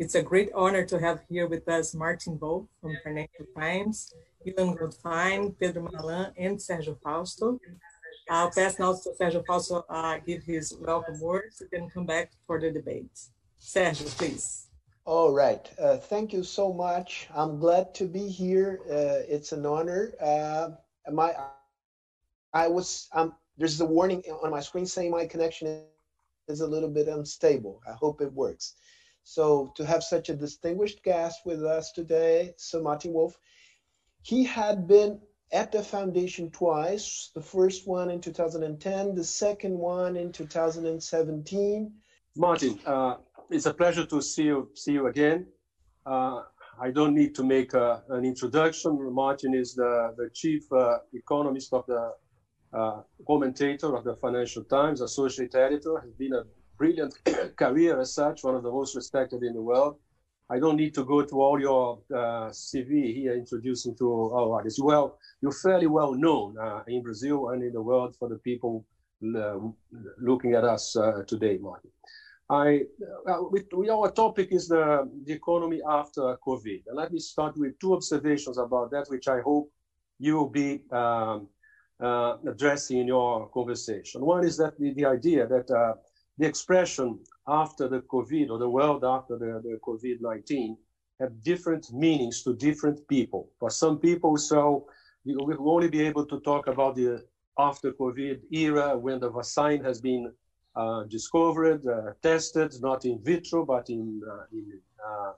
It's a great honor to have here with us Martin Wolf from Financial Times, Ilan Goldfajn, Pedro Malan, and Sergio Fausto. I'll pass now to Sergio Fausto uh, give his welcome words and then come back for the debate. Sergio, please. All right. Uh, thank you so much. I'm glad to be here. Uh, it's an honor. Uh, my, I was. Um, there's a warning on my screen saying my connection is a little bit unstable. I hope it works. So to have such a distinguished guest with us today, Sir Martin Wolf, he had been at the foundation twice. The first one in 2010, the second one in 2017. Martin, uh, it's a pleasure to see you see you again. Uh, I don't need to make a, an introduction. Martin is the, the chief uh, economist of the uh, commentator of the Financial Times, associate editor, has been a brilliant career as such, one of the most respected in the world. I don't need to go to all your uh, CV here introducing to our artists. Well, you're fairly well known uh, in Brazil and in the world for the people uh, looking at us uh, today, Martin. I, uh, our topic is the, the economy after COVID. And let me start with two observations about that, which I hope you will be um, uh, addressing in your conversation. One is that the, the idea that the expression after the COVID or the world after the, the COVID 19 have different meanings to different people. For some people, so we will only be able to talk about the after COVID era when the vaccine has been uh, discovered, uh, tested, not in vitro, but in, uh, in, uh,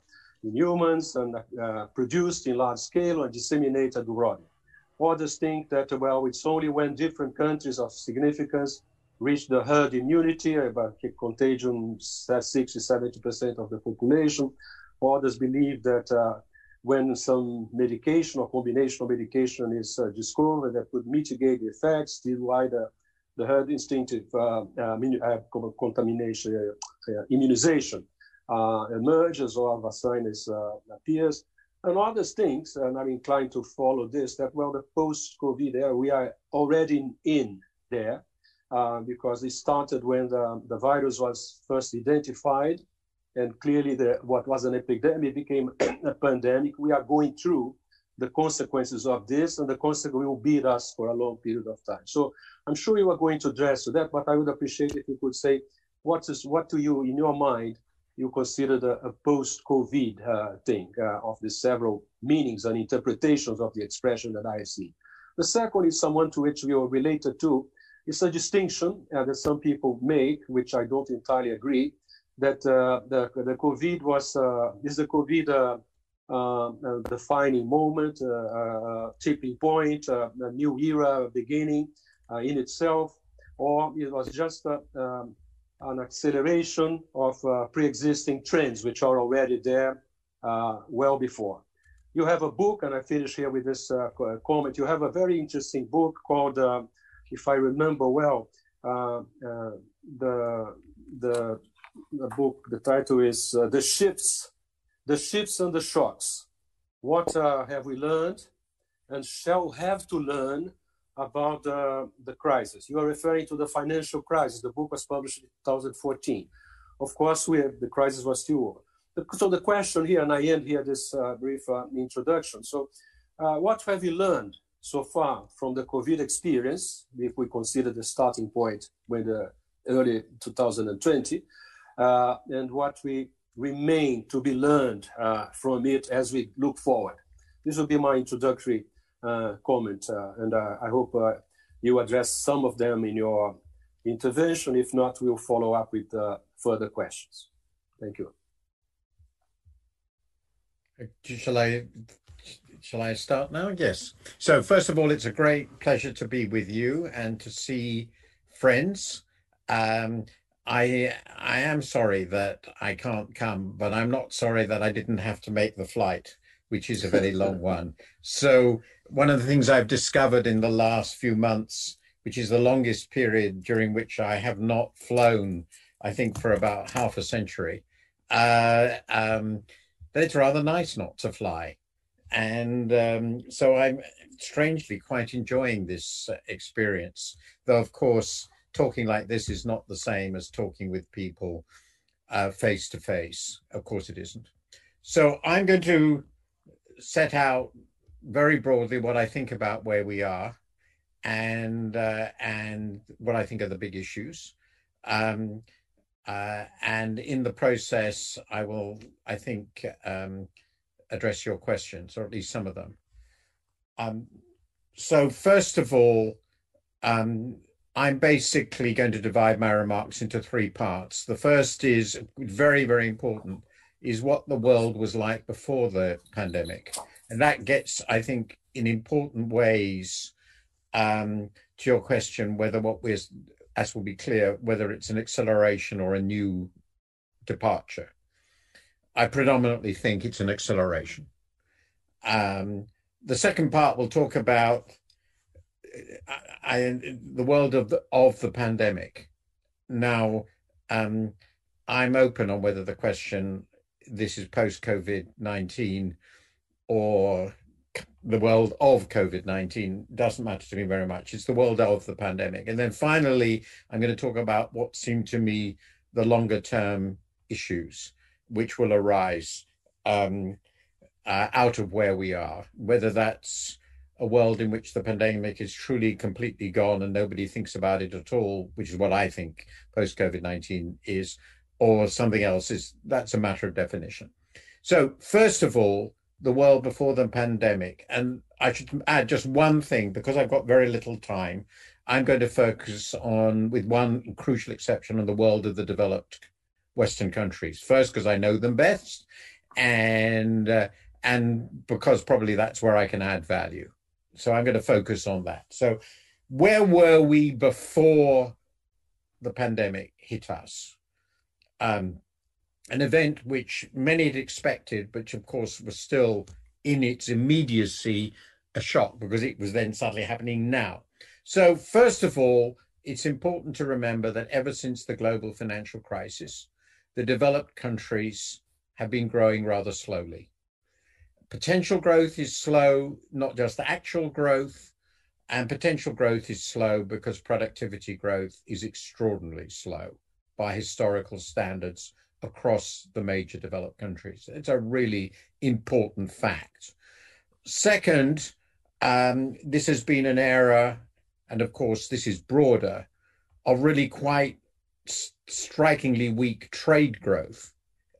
in, humans and uh, produced in large scale and disseminated broadly. Others think that, well, it's only when different countries of significance reach the herd immunity, about contagion 60, 70% of the population. Others believe that uh, when some medication or combination of medication is uh, discovered that could mitigate the effects, this why the, herd instinctive uh, uh, uh contamination, uh, immunization emerges or is, appears. And other things, and I'm inclined to follow this, that well, the post-COVID era, we are already in there uh, because it started when the, the virus was first identified and clearly the, what was an epidemic became a pandemic. We are going through the consequences of this and the consequence will beat us for a long period of time. So I'm sure you are going to address that, but I would appreciate if you could say, what is what do you, in your mind, you consider the, a post-COVID uh, thing uh, of the several meanings and interpretations of the expression that I see. The second is someone to which we are related to, it's a distinction uh, that some people make, which I don't entirely agree, that uh, the, the COVID was, uh, is the COVID uh, uh, uh, defining moment, a tipping point, a new era beginning in itself, or it was just um, an acceleration of pre-existing trends which are already there well before. You have a book, and I finish here with this comment. You have a very interesting book called if I remember well, uh, uh, the, the, the book, the title is uh, The Ships, The Shifts and the Shocks. What have we learned and shall have to learn about uh, the crisis. You are referring to the financial crisis. The book was published in 2014. Of course, we have, the crisis was still over. So the question here, and I end here this uh, brief uh, introduction. So, what have you learned so far from the COVID experience, if we consider the starting point when the early 2020, uh, and what we remain to be learned uh, from it as we look forward. This will be my introductory uh, comment, uh, and uh, I hope uh, you address some of them in your intervention. If not, we'll follow up with further questions. Thank you. Shall I shall I start now? Yes. So first of all, it's a great pleasure to be with you and to see friends. Um, I I am sorry that I can't come, but I'm not sorry that I didn't have to make the flight, which is a very long one. So one of the things I've discovered in the last few months, which is the longest period during which I have not flown, I think for about half a century, uh, um, that it's rather nice not to fly and um, so I'm strangely quite enjoying this uh, experience. Though, of course, talking like this is not the same as talking with people face to face. Of course, it isn't. So I'm going to set out very broadly what I think about where we are and uh, and what I think are the big issues. Um, uh, and in the process, I will, I think, um, address your questions, or at least some of them. Um, so first of all, um, I'm basically going to divide my remarks into three parts. The first is very, very important, is what the world was like before the pandemic. And that gets, I think, in important ways um, to your question, whether what we're, as will be clear, whether it's an acceleration or a new departure. I predominantly think it's an acceleration. Um, the second part will talk about I, I, the world of the, of the pandemic. Now, um, I'm open on whether the question this is post COVID 19 or the world of COVID 19 doesn't matter to me very much. It's the world of the pandemic. And then finally, I'm going to talk about what seem to me the longer term issues which will arise um, uh, out of where we are, whether that's a world in which the pandemic is truly completely gone and nobody thinks about it at all, which is what I think post COVID 19 is, or something else is that's a matter of definition. So, first of all, the world before the pandemic, and I should add just one thing because I've got very little time. I'm going to focus on, with one crucial exception, on the world of the developed Western countries. First, because I know them best, and uh, and because probably that's where I can add value. So I'm going to focus on that. So, where were we before the pandemic hit us? Um, an event which many had expected, but of course was still in its immediacy a shock because it was then suddenly happening now. So, first of all, it's important to remember that ever since the global financial crisis, the developed countries have been growing rather slowly potential growth is slow, not just actual growth. And potential growth is slow because productivity growth is extraordinarily slow by historical standards across the major developed countries. It's a really important fact. Second, um, this has been an era, and of course, this is broader, of really quite strikingly weak trade growth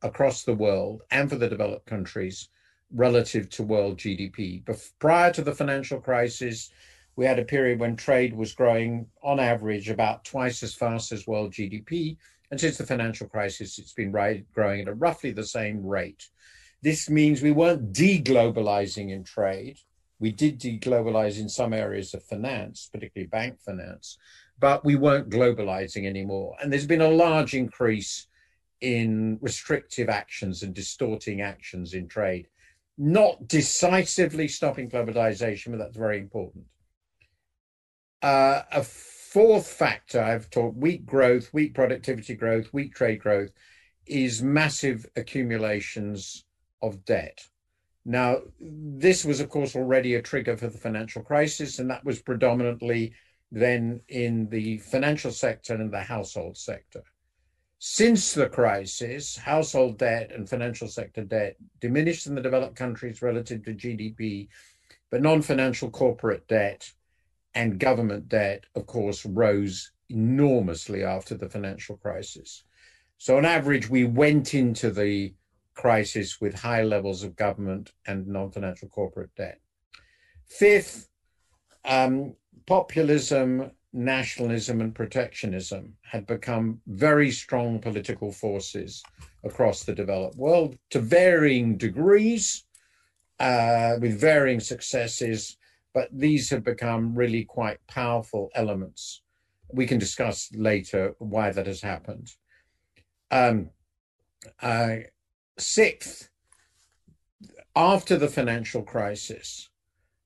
across the world and for the developed countries relative to world GDP. Prior to the financial crisis, we had a period when trade was growing on average about twice as fast as world GDP. And since the financial crisis, it's been right, growing at a roughly the same rate. This means we weren't deglobalizing in trade. We did deglobalize in some areas of finance, particularly bank finance, but we weren't globalizing anymore. And there's been a large increase in restrictive actions and distorting actions in trade not decisively stopping globalization, but that's very important. Uh, a fourth factor I've talked weak growth, weak productivity growth, weak trade growth is massive accumulations of debt. Now, this was, of course, already a trigger for the financial crisis, and that was predominantly then in the financial sector and the household sector. Since the crisis, household debt and financial sector debt diminished in the developed countries relative to GDP, but non financial corporate debt and government debt, of course, rose enormously after the financial crisis. So, on average, we went into the crisis with high levels of government and non financial corporate debt. Fifth, um, populism nationalism and protectionism had become very strong political forces across the developed world to varying degrees, uh, with varying successes, but these have become really quite powerful elements. We can discuss later why that has happened. Um, uh, sixth, after the financial crisis,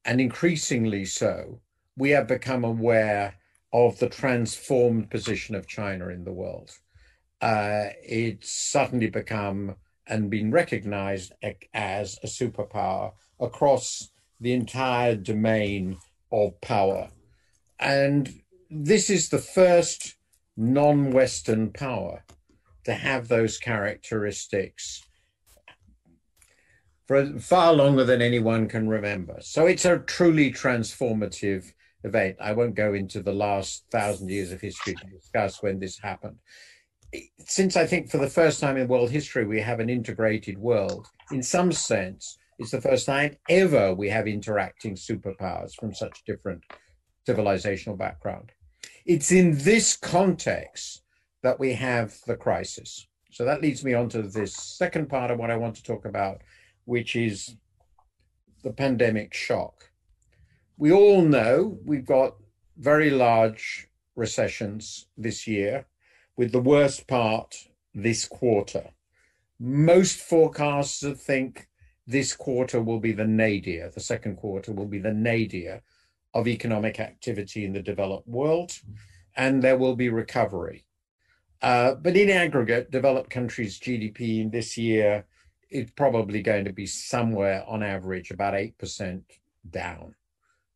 and increasingly so, we have become aware of the transformed position of China in the world. Uh, it's suddenly become and been recognized as a superpower across the entire domain of power. And this is the first non Western power to have those characteristics for far longer than anyone can remember. So it's a truly transformative event. I won't go into the last thousand years of history to discuss when this happened. Since I think for the first time in world history we have an integrated world, in some sense, it's the first time ever we have interacting superpowers from such different civilizational background. It's in this context that we have the crisis. So that leads me on to this second part of what I want to talk about, which is the pandemic shock. We all know we've got very large recessions this year, with the worst part this quarter. Most forecasters think this quarter will be the nadir, the second quarter will be the nadir of economic activity in the developed world, and there will be recovery. Uh, but in aggregate, developed countries' GDP this year is probably going to be somewhere on average about 8% down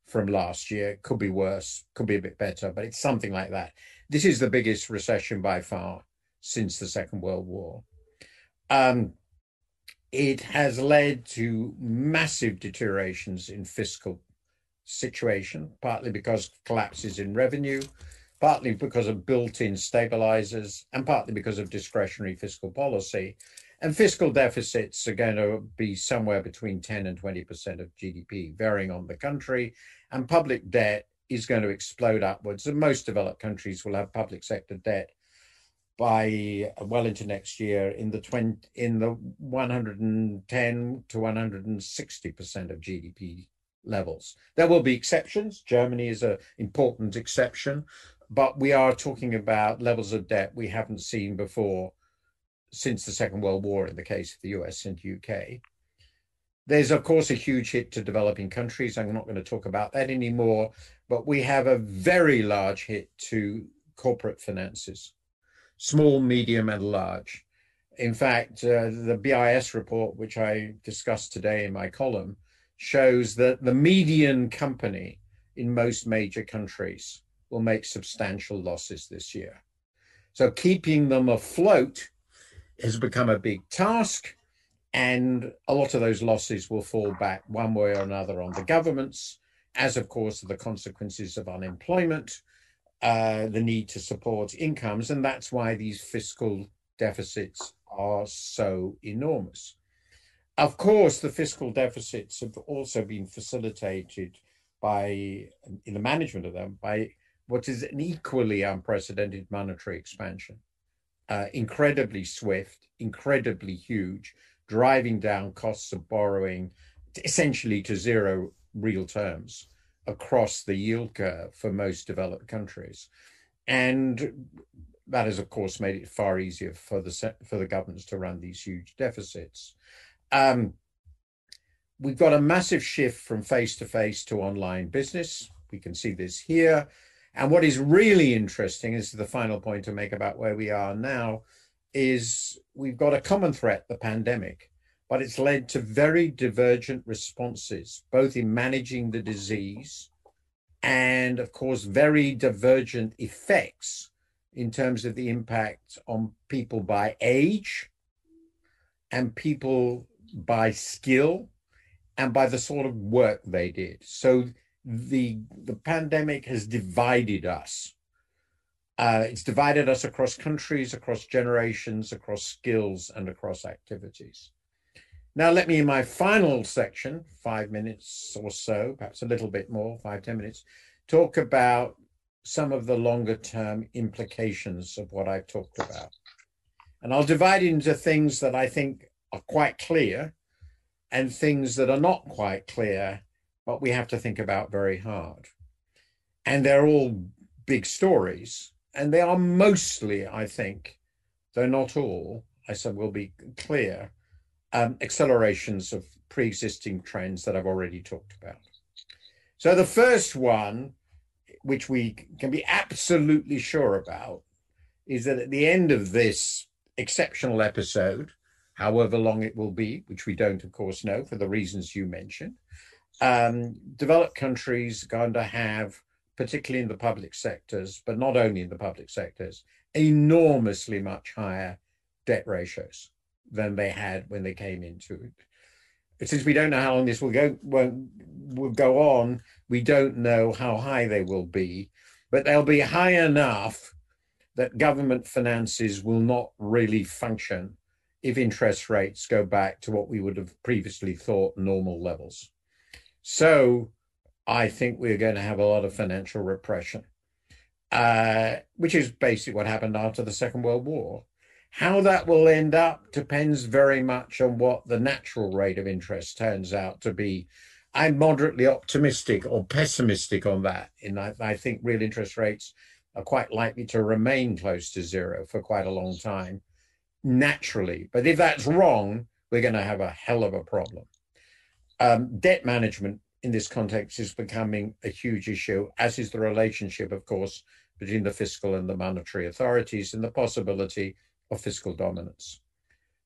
from last year. Could be worse, could be a bit better, but it's something like that. This is the biggest recession by far since the Second World War. Um, it has led to massive deteriorations in fiscal situation, partly because collapses in revenue, partly because of built-in stabilizers, and partly because of discretionary fiscal policy. And fiscal deficits are going to be somewhere between 10 and 20% of GDP, varying on the country. And public debt is going to explode upwards. And most developed countries will have public sector debt by well into next year in the 20 in the 110 to 160 percent of GDP levels. There will be exceptions. Germany is an important exception, but we are talking about levels of debt we haven't seen before since the Second World War in the case of the US and UK. There's, of course, a huge hit to developing countries. I'm not going to talk about that anymore, but we have a very large hit to corporate finances, small, medium, and large. In fact, uh, the BIS report, which I discussed today in my column, shows that the median company in most major countries will make substantial losses this year. So keeping them afloat has become a big task. And a lot of those losses will fall back one way or another on the governments, as of course are the consequences of unemployment, uh, the need to support incomes. And that's why these fiscal deficits are so enormous. Of course, the fiscal deficits have also been facilitated by, in the management of them, by what is an equally unprecedented monetary expansion. Uh, incredibly swift, incredibly huge, driving down costs of borrowing essentially to zero real terms across the yield curve for most developed countries. And that has, of course, made it far easier for the for the governments to run these huge deficits. Um, we've got a massive shift from face to face to online business. We can see this here. And what is really interesting is the final point to make about where we are now is we've got a common threat, the pandemic, but it's led to very divergent responses, both in managing the disease and, of course, very divergent effects in terms of the impact on people by age and people by skill and by the sort of work they did. So the the pandemic has divided us. Uh, it's divided us across countries, across generations, across skills, and across activities. Now, let me, in my final section, five minutes or so, perhaps a little bit more, five ten minutes, talk about some of the longer term implications of what I've talked about. And I'll divide into things that I think are quite clear and things that are not quite clear but we have to think about very hard. And they're all big stories, and they are mostly, I think, though not all, I said will be clear, um, accelerations of pre-existing trends that I've already talked about. So the first one, which we can be absolutely sure about, is that at the end of this exceptional episode, however long it will be, which we don't, of course, know for the reasons you mentioned, um, developed countries are going to have, particularly in the public sectors, but not only in the public sectors, enormously much higher debt ratios than they had when they came into it. Since we don't know how long this will go won't will go on, we don't know how high they will be, but they'll be high enough that government finances will not really function if interest rates go back to what we would have previously thought normal levels. So I think we're going to have a lot of financial repression, uh, which is basically what happened after the Second World War. How that will end up depends very much on what the natural rate of interest turns out to be. I'm moderately optimistic or pessimistic on that. And I, I think real interest rates are quite likely to remain close to zero for quite a long time, naturally. But if that's wrong, we're going to have a hell of a problem. Um, debt management in this context is becoming a huge issue, as is the relationship, of course, between the fiscal and the monetary authorities and the possibility of fiscal dominance.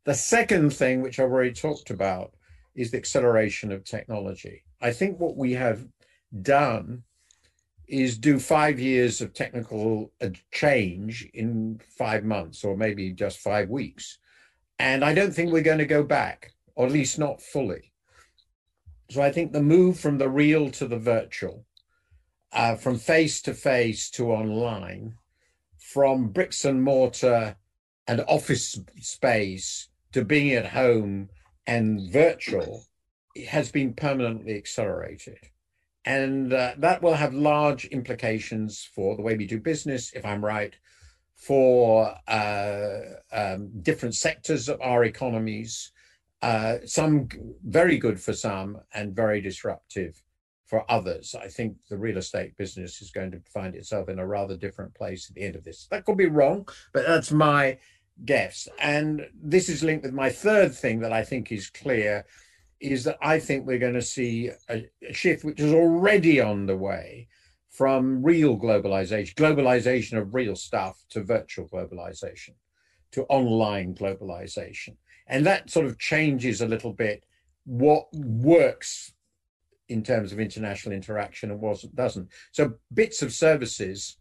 The second thing, which I've already talked about, is the acceleration of technology. I think what we have done is do five years of technical uh, change in five months or maybe just five weeks. And I don't think we're going to go back, or at least not fully. So I think the move from the real to the virtual, uh, from face to face to online, from bricks and mortar and office space to being at home and virtual has been permanently accelerated. And uh, that will have large implications for the way we do business, if I'm right, for uh, um, different sectors of our economies, uh, some very good for some and very disruptive for others. I think the real estate business is going to find itself in a rather different place at the end of this. That could be wrong, but that's my guess. And this is linked with my third thing that I think is clear, is that I think we're going to see a, a shift which is already on the way from real globalization, globalization of real stuff to virtual globalization, to online globalization. And that sort of changes a little bit what works in terms of international interaction and what doesn't. So bits of services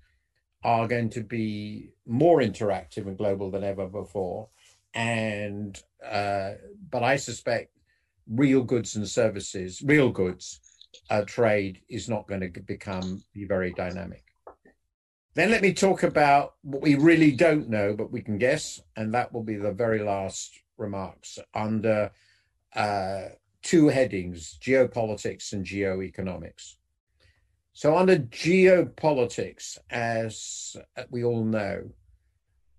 are going to be more interactive and global than ever before. And uh, but I suspect real goods and services, real goods uh, trade is not going to become be very dynamic. Then let me talk about what we really don't know, but we can guess, and that will be the very last remarks under uh, two headings: geopolitics and geoeconomics. So, under geopolitics, as we all know,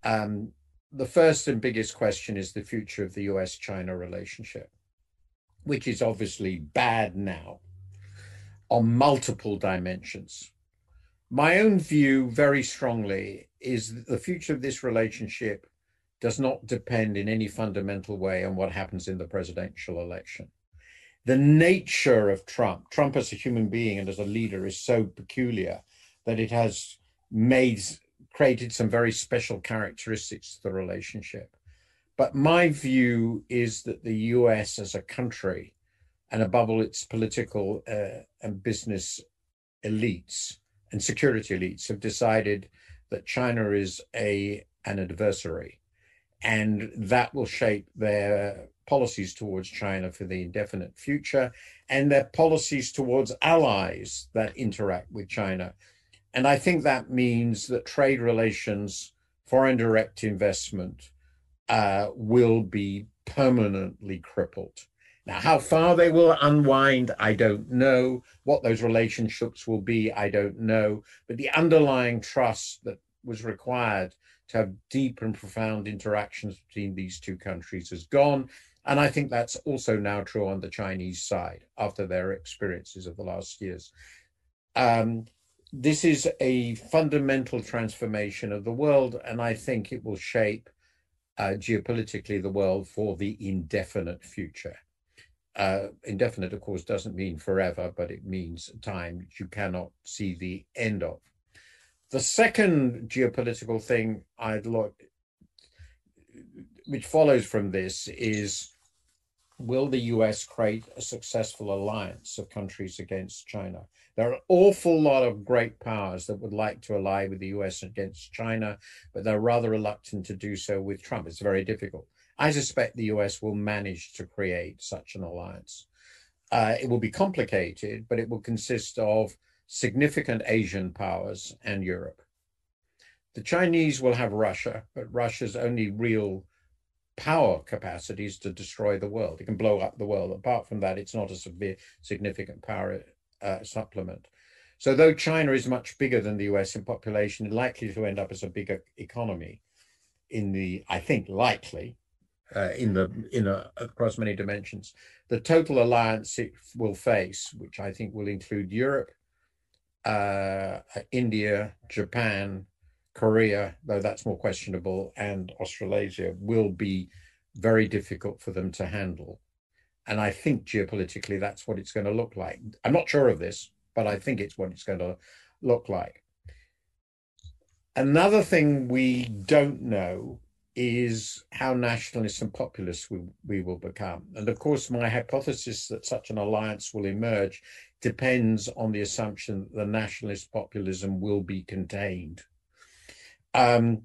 um, the first and biggest question is the future of the US China relationship which is obviously bad now on multiple dimensions. My own view, very strongly, is that the future of this relationship does not depend in any fundamental way on what happens in the presidential election. The nature of Trump, Trump as a human being and as a leader, is so peculiar that it has made created some very special characteristics to the relationship. But my view is that the US as a country, and above all its political uh, and business elites and security elites, have decided that China is a an adversary, and that will shape their policies towards China for the indefinite future, and their policies towards allies that interact with China. And I think that means that trade relations, foreign direct investment, uh, will be permanently crippled. Now, how far they will unwind, I don't know. What those relationships will be, I don't know. But the underlying trust that was required to have deep and profound interactions between these two countries has gone. And I think that's also now true on the Chinese side after their experiences of the last years. Um, this is a fundamental transformation of the world, and I think it will shape uh, geopolitically the world for the indefinite future. Uh, indefinite, of course, doesn't mean forever, but it means time you cannot see the end of. The second geopolitical thing I'd look, which follows from this, is will the US create a successful alliance of countries against China? There are an awful lot of great powers that would like to ally with the US against China, but they're rather reluctant to do so with Trump. It's very difficult. I suspect the US will manage to create such an alliance. Uh, it will be complicated, but it will consist of significant Asian powers and Europe. The Chinese will have Russia, but Russia's only real power capacities to destroy the world. It can blow up the world. Apart from that, it's not a severe, significant power uh, supplement. So though China is much bigger than the US in population, likely to end up as a bigger economy in the, I think, likely uh, in the in a, across many dimensions. The total alliance it will face, which I think will include Europe, uh, India, Japan, Korea, though that's more questionable, and Australasia will be very difficult for them to handle. And I think geopolitically, that's what it's going to look like. I'm not sure of this, but I think it's what it's going to look like. Another thing we don't know is how nationalist and populist we, we will become. And of course, my hypothesis that such an alliance will emerge depends on the assumption that the nationalist populism will be contained. Um,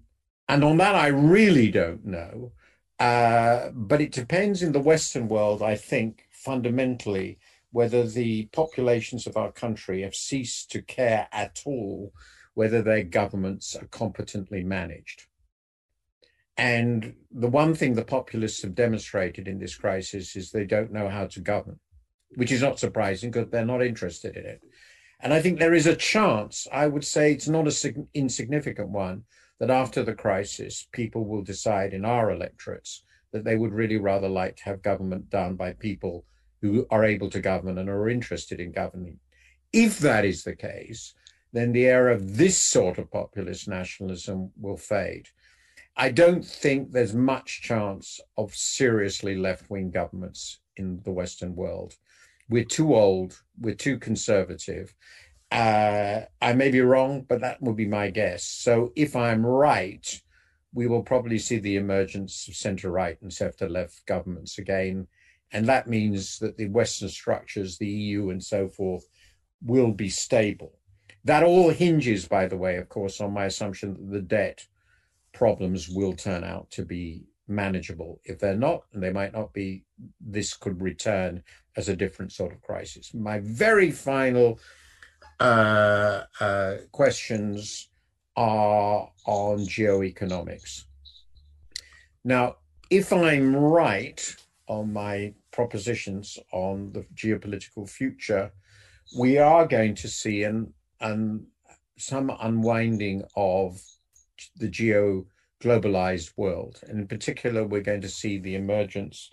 and on that, I really don't know. Uh, but it depends in the Western world, I think, fundamentally, whether the populations of our country have ceased to care at all whether their governments are competently managed. And the one thing the populists have demonstrated in this crisis is they don't know how to govern, which is not surprising because they're not interested in it. And I think there is a chance, I would say it's not an insignificant one, that after the crisis, people will decide in our electorates that they would really rather like to have government done by people who are able to govern and are interested in governing. If that is the case, then the era of this sort of populist nationalism will fade. I don't think there's much chance of seriously left wing governments in the Western world. We're too old, we're too conservative. Uh, I may be wrong, but that would be my guess. So if I'm right, we will probably see the emergence of center right and center left governments again. And that means that the Western structures, the EU and so forth, will be stable. That all hinges, by the way, of course, on my assumption that the debt problems will turn out to be manageable. If they're not, and they might not be, this could return as a different sort of crisis. My very final uh, uh, questions are on geoeconomics. Now, if I'm right on my propositions on the geopolitical future, we are going to see an, an some unwinding of the geo globalized world. And in particular, we're going to see the emergence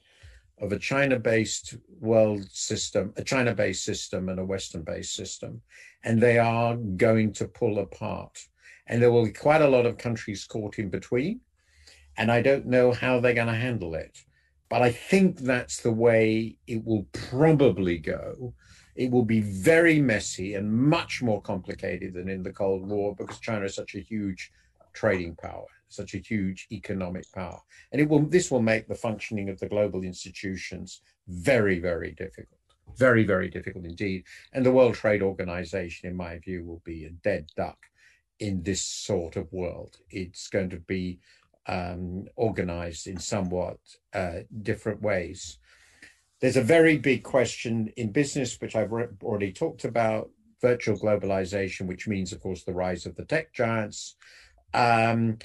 of a China based world system, a China based system, and a Western based system. And they are going to pull apart. And there will be quite a lot of countries caught in between. And I don't know how they're going to handle it. But I think that's the way it will probably go. It will be very messy and much more complicated than in the Cold War because China is such a huge trading power, such a huge economic power. And it will this will make the functioning of the global institutions very, very difficult. Very, very difficult indeed. And the World Trade Organization, in my view, will be a dead duck in this sort of world. It's going to be um, organized in somewhat uh, different ways. There's a very big question in business, which I've already talked about virtual globalization, which means, of course, the rise of the tech giants, um,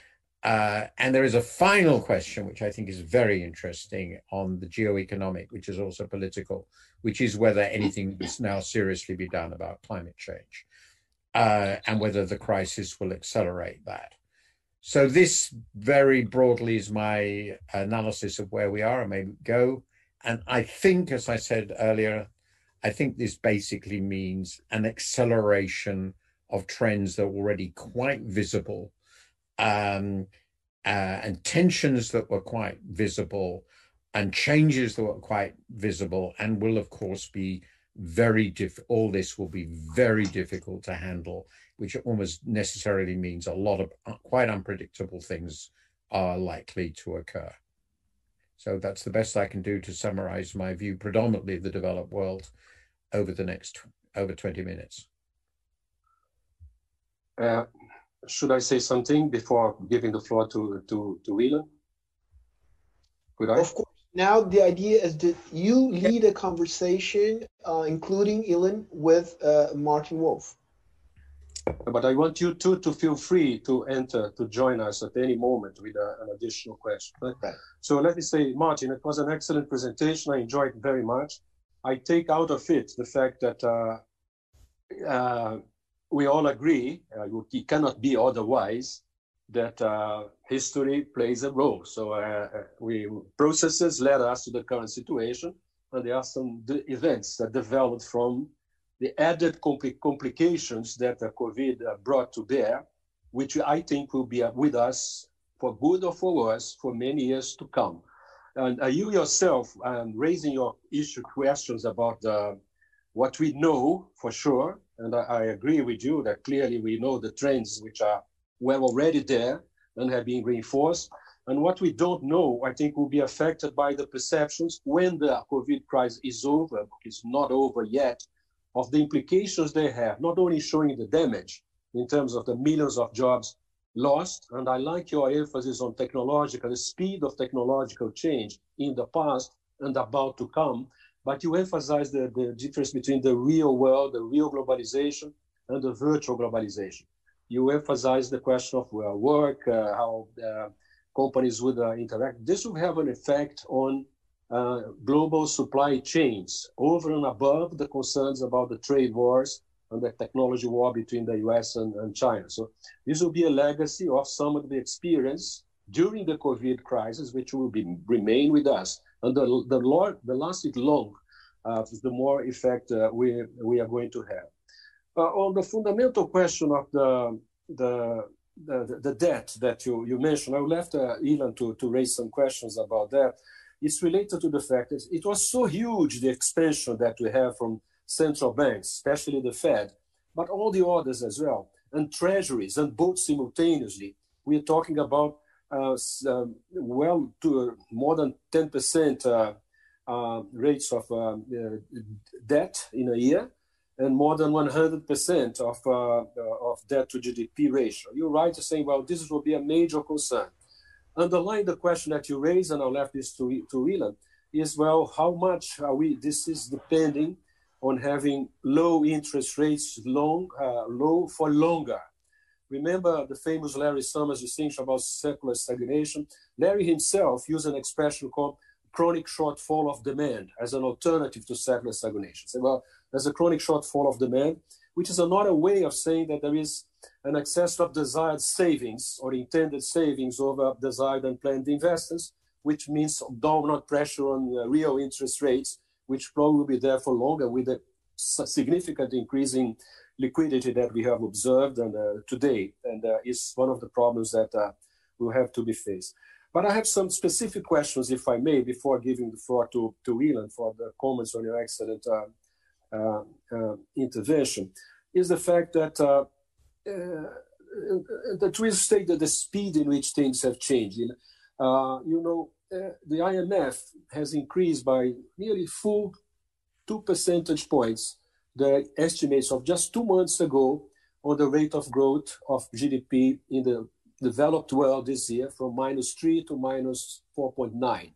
uh, and there is a final question, which I think is very interesting on the geo-economic, which is also political, which is whether anything must now seriously be done about climate change uh, and whether the crisis will accelerate that. So this very broadly is my analysis of where we are and may go. And I think, as I said earlier, I think this basically means an acceleration of trends that are already quite visible um, uh, and tensions that were quite visible and changes that were quite visible and will of course be very diff all this will be very difficult to handle which almost necessarily means a lot of quite unpredictable things are likely to occur So that's the best I can do to summarize my view, predominantly of the developed world, over the next over 20 minutes. Uh, should I say something before giving the floor to to to Ilan? Could I? Of course. Now the idea is that you lead a conversation, uh, including Ilan, with uh, Martin Wolf. But I want you two to feel free to enter to join us at any moment with a, uh, an additional question. Right? So let me say, Martin, it was an excellent presentation. I enjoyed it very much. I take out of it the fact that uh, uh, we all agree, uh, it cannot be otherwise, that uh, history plays a role. So uh, uh, we processes led us to the current situation, and there are some events that developed from the added compli complications that COVID brought to bear, which I think will be with us for good or for worse for many years to come. And uh, you yourself, um, raising your issue questions about uh, what we know for sure, and I, I, agree with you that clearly we know the trends which are well already there and have been reinforced. And what we don't know, I think, will be affected by the perceptions when the COVID crisis is over, it's not over yet, of the implications they have, not only showing the damage in terms of the millions of jobs lost. And I like your emphasis on technological, the speed of technological change in the past and about to come. But you emphasize the, the difference between the real world, the real globalization, and the virtual globalization. You emphasize the question of uh, work, uh, how uh, companies would uh, interact. This will have an effect on uh, global supply chains over and above the concerns about the trade wars and the technology war between the US and, and China. So this will be a legacy of some of the experience during the COVID crisis, which will be, remain with us. And the, the, Lord, the last it long, uh, the more effect uh, we, we are going to have. Uh, on the fundamental question of the, the, the, the, debt that you, you mentioned, I left uh, Ilan to, to raise some questions about that. It's related to the fact that it was so huge, the expansion that we have from central banks, especially the Fed, but all the others as well, and treasuries, and both simultaneously. We are talking about uh, well to uh, more than 10% uh, uh, rates of uh, debt in a year, and more than 100% of, uh, of debt to GDP ratio. You're right to saying, well, this will be a major concern. Underlying the question that you raised, and I'll left this to, to Ilan, is, well, how much are we, this is depending on having low interest rates long, uh, low for longer. Remember the famous Larry Summers distinction about secular stagnation? Larry himself used an expression called chronic shortfall of demand as an alternative to secular stagnation. Well, there's a chronic shortfall of demand, which is another way of saying that there is an excess of desired savings or intended savings over desired and planned investments, which means downward pressure on uh, real interest rates, which probably will be there for longer with a significant increase in liquidity that we have observed and uh, today, and uh, is one of the problems that uh, will have to be faced. But I have some specific questions, if I may, before giving the floor to, to Ilan for the comments on your excellent uh, uh, uh, intervention, is the fact that that we stated the speed in which things have changed. you know, the IMF has increased by nearly full two percentage points the estimates of just two months ago on the rate of growth of GDP in the developed world this year from minus 3 to minus 4.9.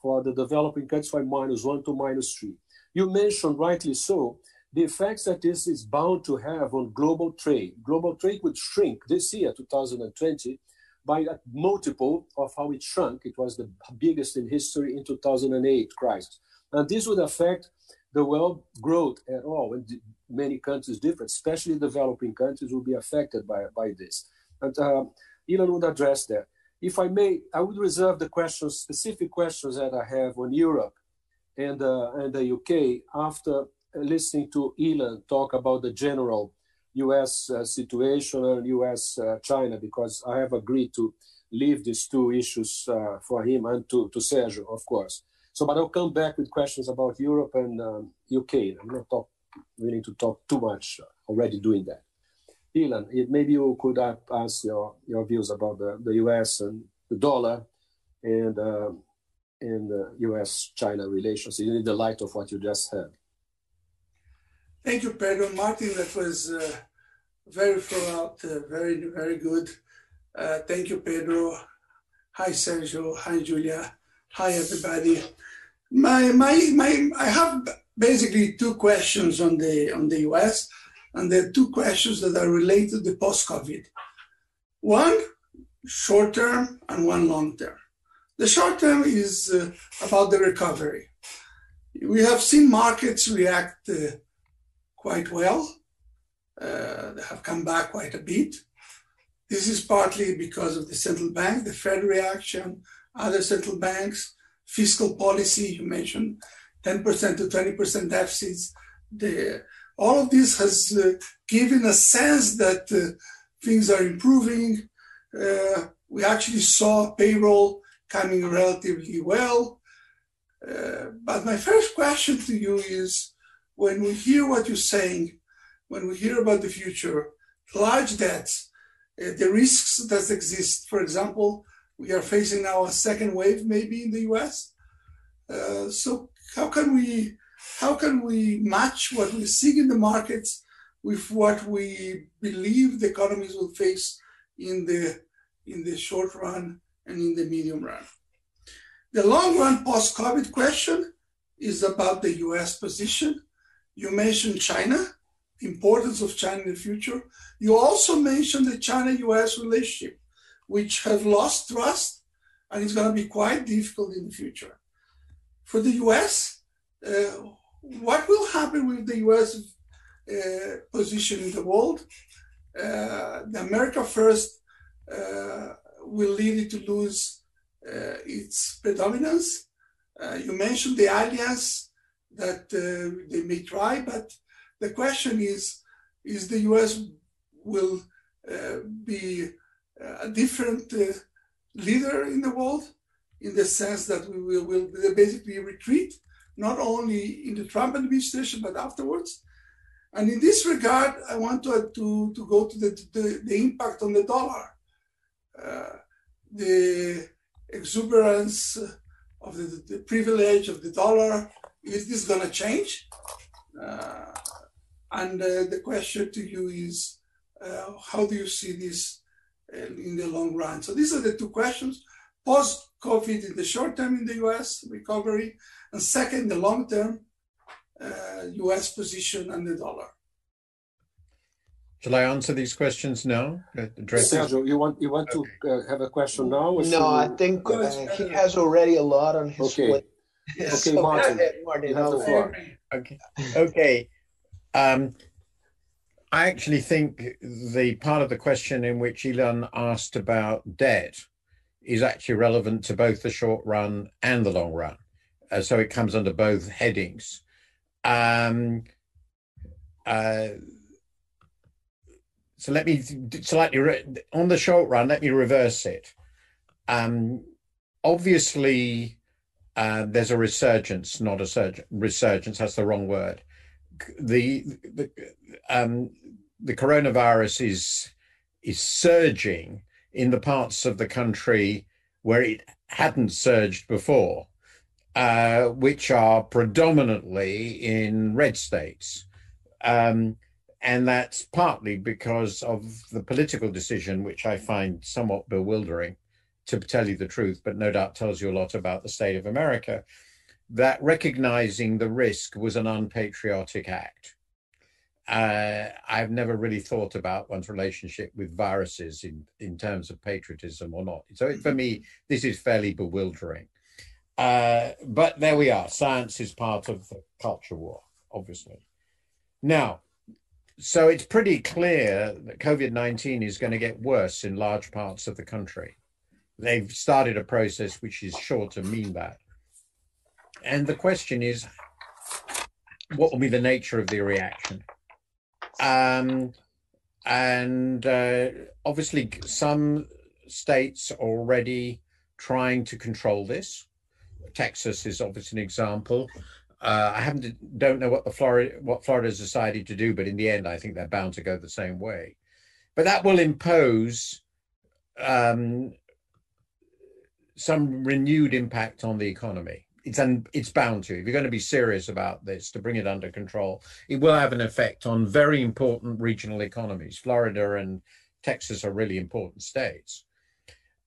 For the developing countries, from minus 1 to minus 3. You mentioned rightly so the effects that this is bound to have on global trade. Global trade would shrink this year, 2020, by a multiple of how it shrunk. It was the biggest in history in 2008 crisis. And this would affect the world growth at all. And many countries different, especially developing countries will be affected by, by this. And uh, Ilan would address that. If I may, I would reserve the questions, specific questions that I have on Europe and, uh, and the UK after listening to Ilan talk about the general U.S. Uh, situation and U.S. Uh, China because I have agreed to leave these two issues uh, for him and to, to Sergio, of course. So, but I'll come back with questions about Europe and um, UK. I'm not talk, willing to talk too much already doing that. Ilan, maybe you could ask your, your views about the, the US and the dollar and uh, in the U.S.-China relations in the light of what you just said? Thank you, Pedro. Martin, that was uh, very throughout, uh, very, very good. Uh, thank you, Pedro. Hi, Sergio. Hi, Julia. Hi, everybody. My, my, my, I have basically two questions on the, on the US, and there are two questions that are related to the post-COVID. One, short term, and one long term. The short term is uh, about the recovery. We have seen markets react uh, quite well. Uh, they have come back quite a bit. This is partly because of the central bank, the Fed reaction, other central banks, fiscal policy, you mentioned 10% to 20% deficits. The, all of this has uh, given a sense that uh, things are improving. Uh, we actually saw payroll coming relatively well. Uh, but my first question to you is when we hear what you're saying, when we hear about the future, large debts, uh, the risks that exist, for example, we are facing now a second wave maybe in the US. Uh, so how can we how can we match what we're seeing in the markets with what we believe the economies will face in the in the short run and in the medium run. The long run post COVID question is about the US position. You mentioned China, the importance of China in the future. You also mentioned the China US relationship, which have lost trust and is going to be quite difficult in the future. For the US, uh, what will happen with the US uh, position in the world? Uh, the America First uh, will lead it to lose uh, its predominance. Uh, you mentioned the alliance that they may try, but the question is, is the US will be a different leader in the world in the sense that we will, will basically retreat, not only in the Trump administration, but afterwards. And in this regard, I want to, to, to go to the, the, the impact on the dollar. Uh, the exuberance of the, the, privilege of the dollar, is this going to change? Uh, and uh, the question to you is, uh, how do you see this uh, in the long run? So these are the two questions. Post-COVID in the short term in the US recovery, and second, the long term US uh, position and the dollar. Shall I answer these questions now? Address Sergio, you want you want okay. to uh, have a question now? no, I think uh, he has already a lot on his okay. plate. Okay, so Martin, Martin, you have the floor. Okay, okay. Um, I actually think the part of the question in which Ilan asked about debt is actually relevant to both the short run and the long run. Uh, so it comes under both headings. Um, uh, so let me slightly re- on the short run. Let me reverse it. Um, obviously, uh, there's a resurgence, not a surge, resurgence. That's the wrong word. The the um, the coronavirus is is surging in the parts of the country where it hadn't surged before, uh, which are predominantly in red states. Um, and that's partly because of the political decision, which I find somewhat bewildering, to tell you the truth, but no doubt tells you a lot about the state of America, that recognizing the risk was an unpatriotic act. Uh, I've never really thought about one's relationship with viruses in, in terms of patriotism or not. So for me, this is fairly bewildering. Uh, but there we are. Science is part of the culture war, obviously. Now, so it's pretty clear that COVID 19 is going to get worse in large parts of the country. They've started a process which is sure to mean that. And the question is what will be the nature of the reaction? Um, and uh, obviously, some states are already trying to control this. Texas is obviously an example. Uh, I haven't don't know what the Florida what Florida's decided to do, but in the end, I think they're bound to go the same way. But that will impose um, some renewed impact on the economy. It's it's bound to. If you're going to be serious about this to bring it under control, it will have an effect on very important regional economies. Florida and Texas are really important states.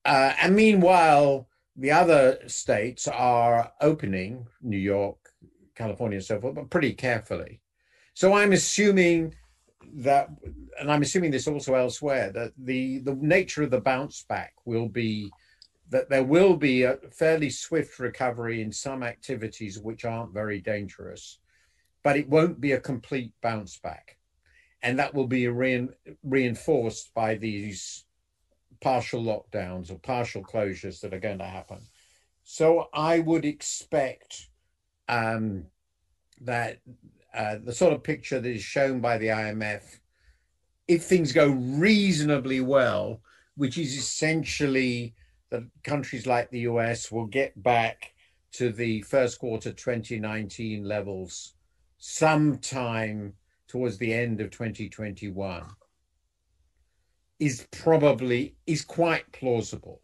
Uh, and meanwhile, the other states are opening, New York, California, and so forth, but pretty carefully. So I'm assuming that, and I'm assuming this also elsewhere, that the, the nature of the bounce back will be that there will be a fairly swift recovery in some activities which aren't very dangerous, but it won't be a complete bounce back. And that will be rein, reinforced by these partial lockdowns or partial closures that are going to happen. So I would expect um, that uh, the sort of picture that is shown by the IMF, if things go reasonably well, which is essentially that countries like the US will get back to the first quarter 2019 levels sometime towards the end of 2021 is probably is quite plausible.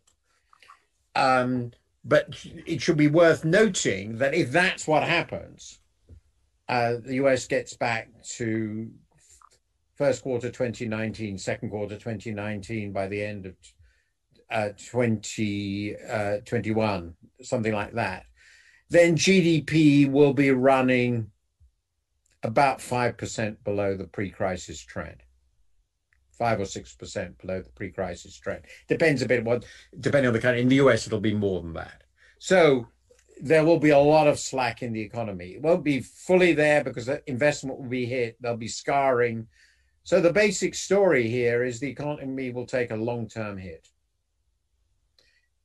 Um, but it should be worth noting that if that's what happens uh, the us gets back to first quarter 2019 second quarter 2019 by the end of uh, 2021, uh, something like that, then GDP will be running about 5% below the pre crisis trend. Five or six percent below the pre-crisis trend. Depends a bit what, depending on the country. In the US, it'll be more than that. So there will be a lot of slack in the economy. It won't be fully there because investment will be hit. There'll be scarring. So the basic story here is the economy will take a long-term hit.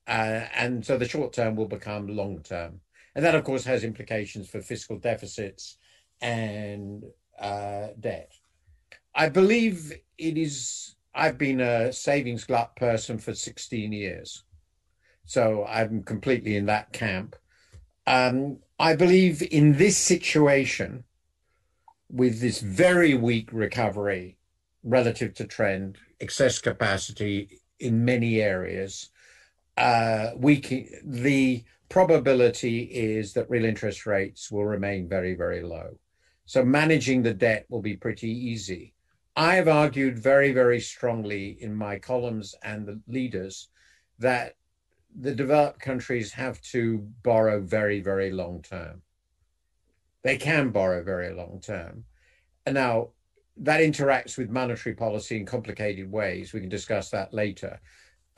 Uh, and so the short term will become long term. And that, of course, has implications for fiscal deficits and uh, debt. I believe it is, I've been a savings glut person for 16 years. So I'm completely in that camp. Um, I believe in this situation, with this very weak recovery relative to trend, excess capacity in many areas, uh, we the probability is that real interest rates will remain very, very low. So managing the debt will be pretty easy. I've argued very, very strongly in my columns and the leaders that the developed countries have to borrow very, very long term. They can borrow very long term. And now that interacts with monetary policy in complicated ways. We can discuss that later.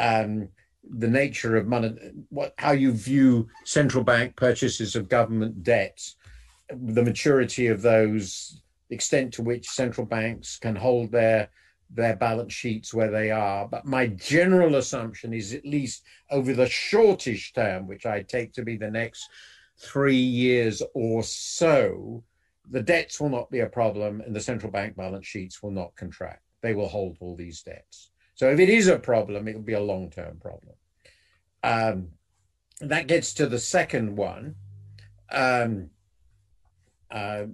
Um, the nature of money, what how you view central bank purchases of government debts, the maturity of those, extent to which central banks can hold their their balance sheets where they are. But my general assumption is at least over the shortish term, which I take to be the next three years or so, the debts will not be a problem and the central bank balance sheets will not contract. They will hold all these debts. So if it is a problem, it will be a long-term problem. Um, that gets to the second one, um, uh,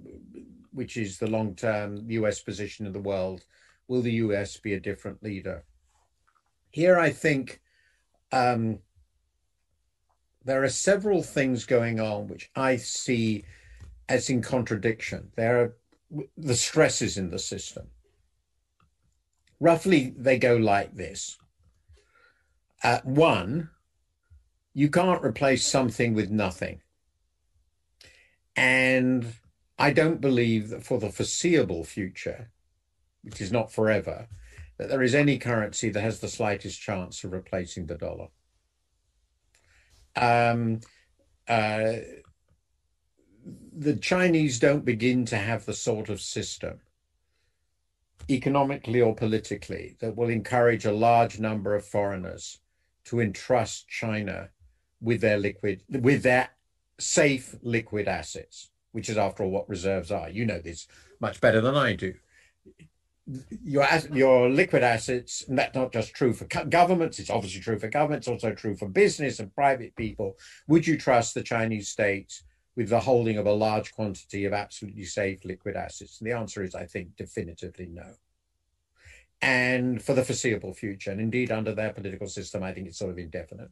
which is the long-term U.S. position in the world. Will the U.S. be a different leader? Here, I think um, there are several things going on which I see as in contradiction. There are the stresses in the system roughly they go like this. Uh, one, you can't replace something with nothing. And I don't believe that for the foreseeable future, which is not forever, that there is any currency that has the slightest chance of replacing the dollar. Um, uh, the Chinese don't begin to have the sort of system economically or politically, that will encourage a large number of foreigners to entrust China with their liquid, with their safe liquid assets, which is after all what reserves are. You know this much better than I do. Your your liquid assets, and that's not just true for governments. It's obviously true for governments, also true for business and private people. Would you trust the Chinese state with the holding of a large quantity of absolutely safe liquid assets? And the answer is, I think, definitively no. And for the foreseeable future, and indeed under their political system, I think it's sort of indefinite.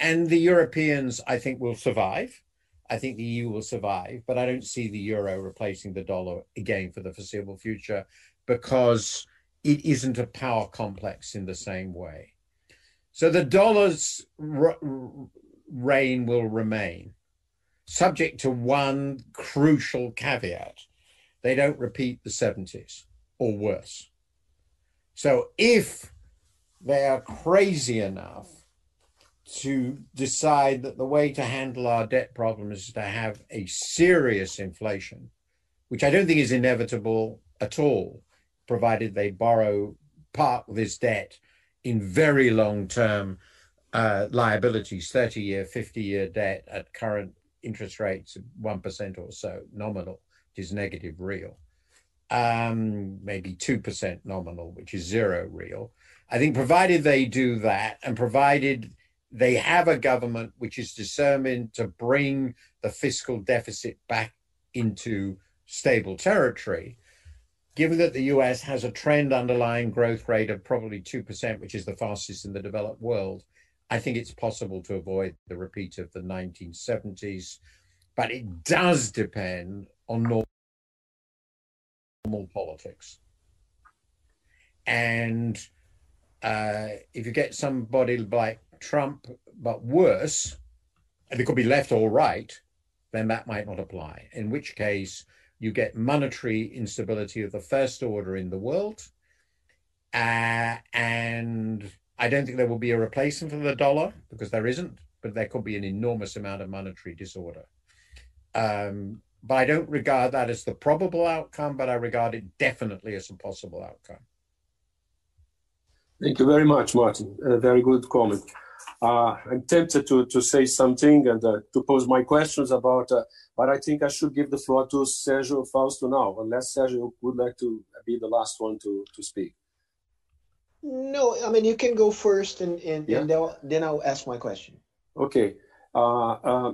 And the Europeans, I think, will survive. I think the EU will survive, but I don't see the euro replacing the dollar again for the foreseeable future because it isn't a power complex in the same way. So the dollar's reign will remain, subject to one crucial caveat they don't repeat the 70s or worse. So if they are crazy enough to decide that the way to handle our debt problem is to have a serious inflation, which I don't think is inevitable at all, provided they borrow part of this debt in very long term uh, liabilities, 30 year, 50 year debt at current interest rates, of 1% or so nominal, which is negative real. Um, maybe 2% nominal, which is zero real. I think provided they do that and provided they have a government which is determined to bring the fiscal deficit back into stable territory, given that the US has a trend underlying growth rate of probably 2%, which is the fastest in the developed world, I think it's possible to avoid the repeat of the 1970s. But it does depend on normal politics. And uh, if you get somebody like Trump, but worse, and it could be left or right, then that might not apply. In which case, you get monetary instability of the first order in the world. Uh, and I don't think there will be a replacement for the dollar because there isn't, but there could be an enormous amount of monetary disorder. Um, but I don't regard that as the probable outcome, but I regard it definitely as a possible outcome. Thank you very much, Martin. A very good comment. Uh, I'm tempted to, to say something and uh, to pose my questions about, uh, but I think I should give the floor to Sergio Fausto now, unless Sergio would like to be the last one to, to speak. No, I mean, you can go first and, and, yeah. and then I'll ask my question. Okay. Uh, uh,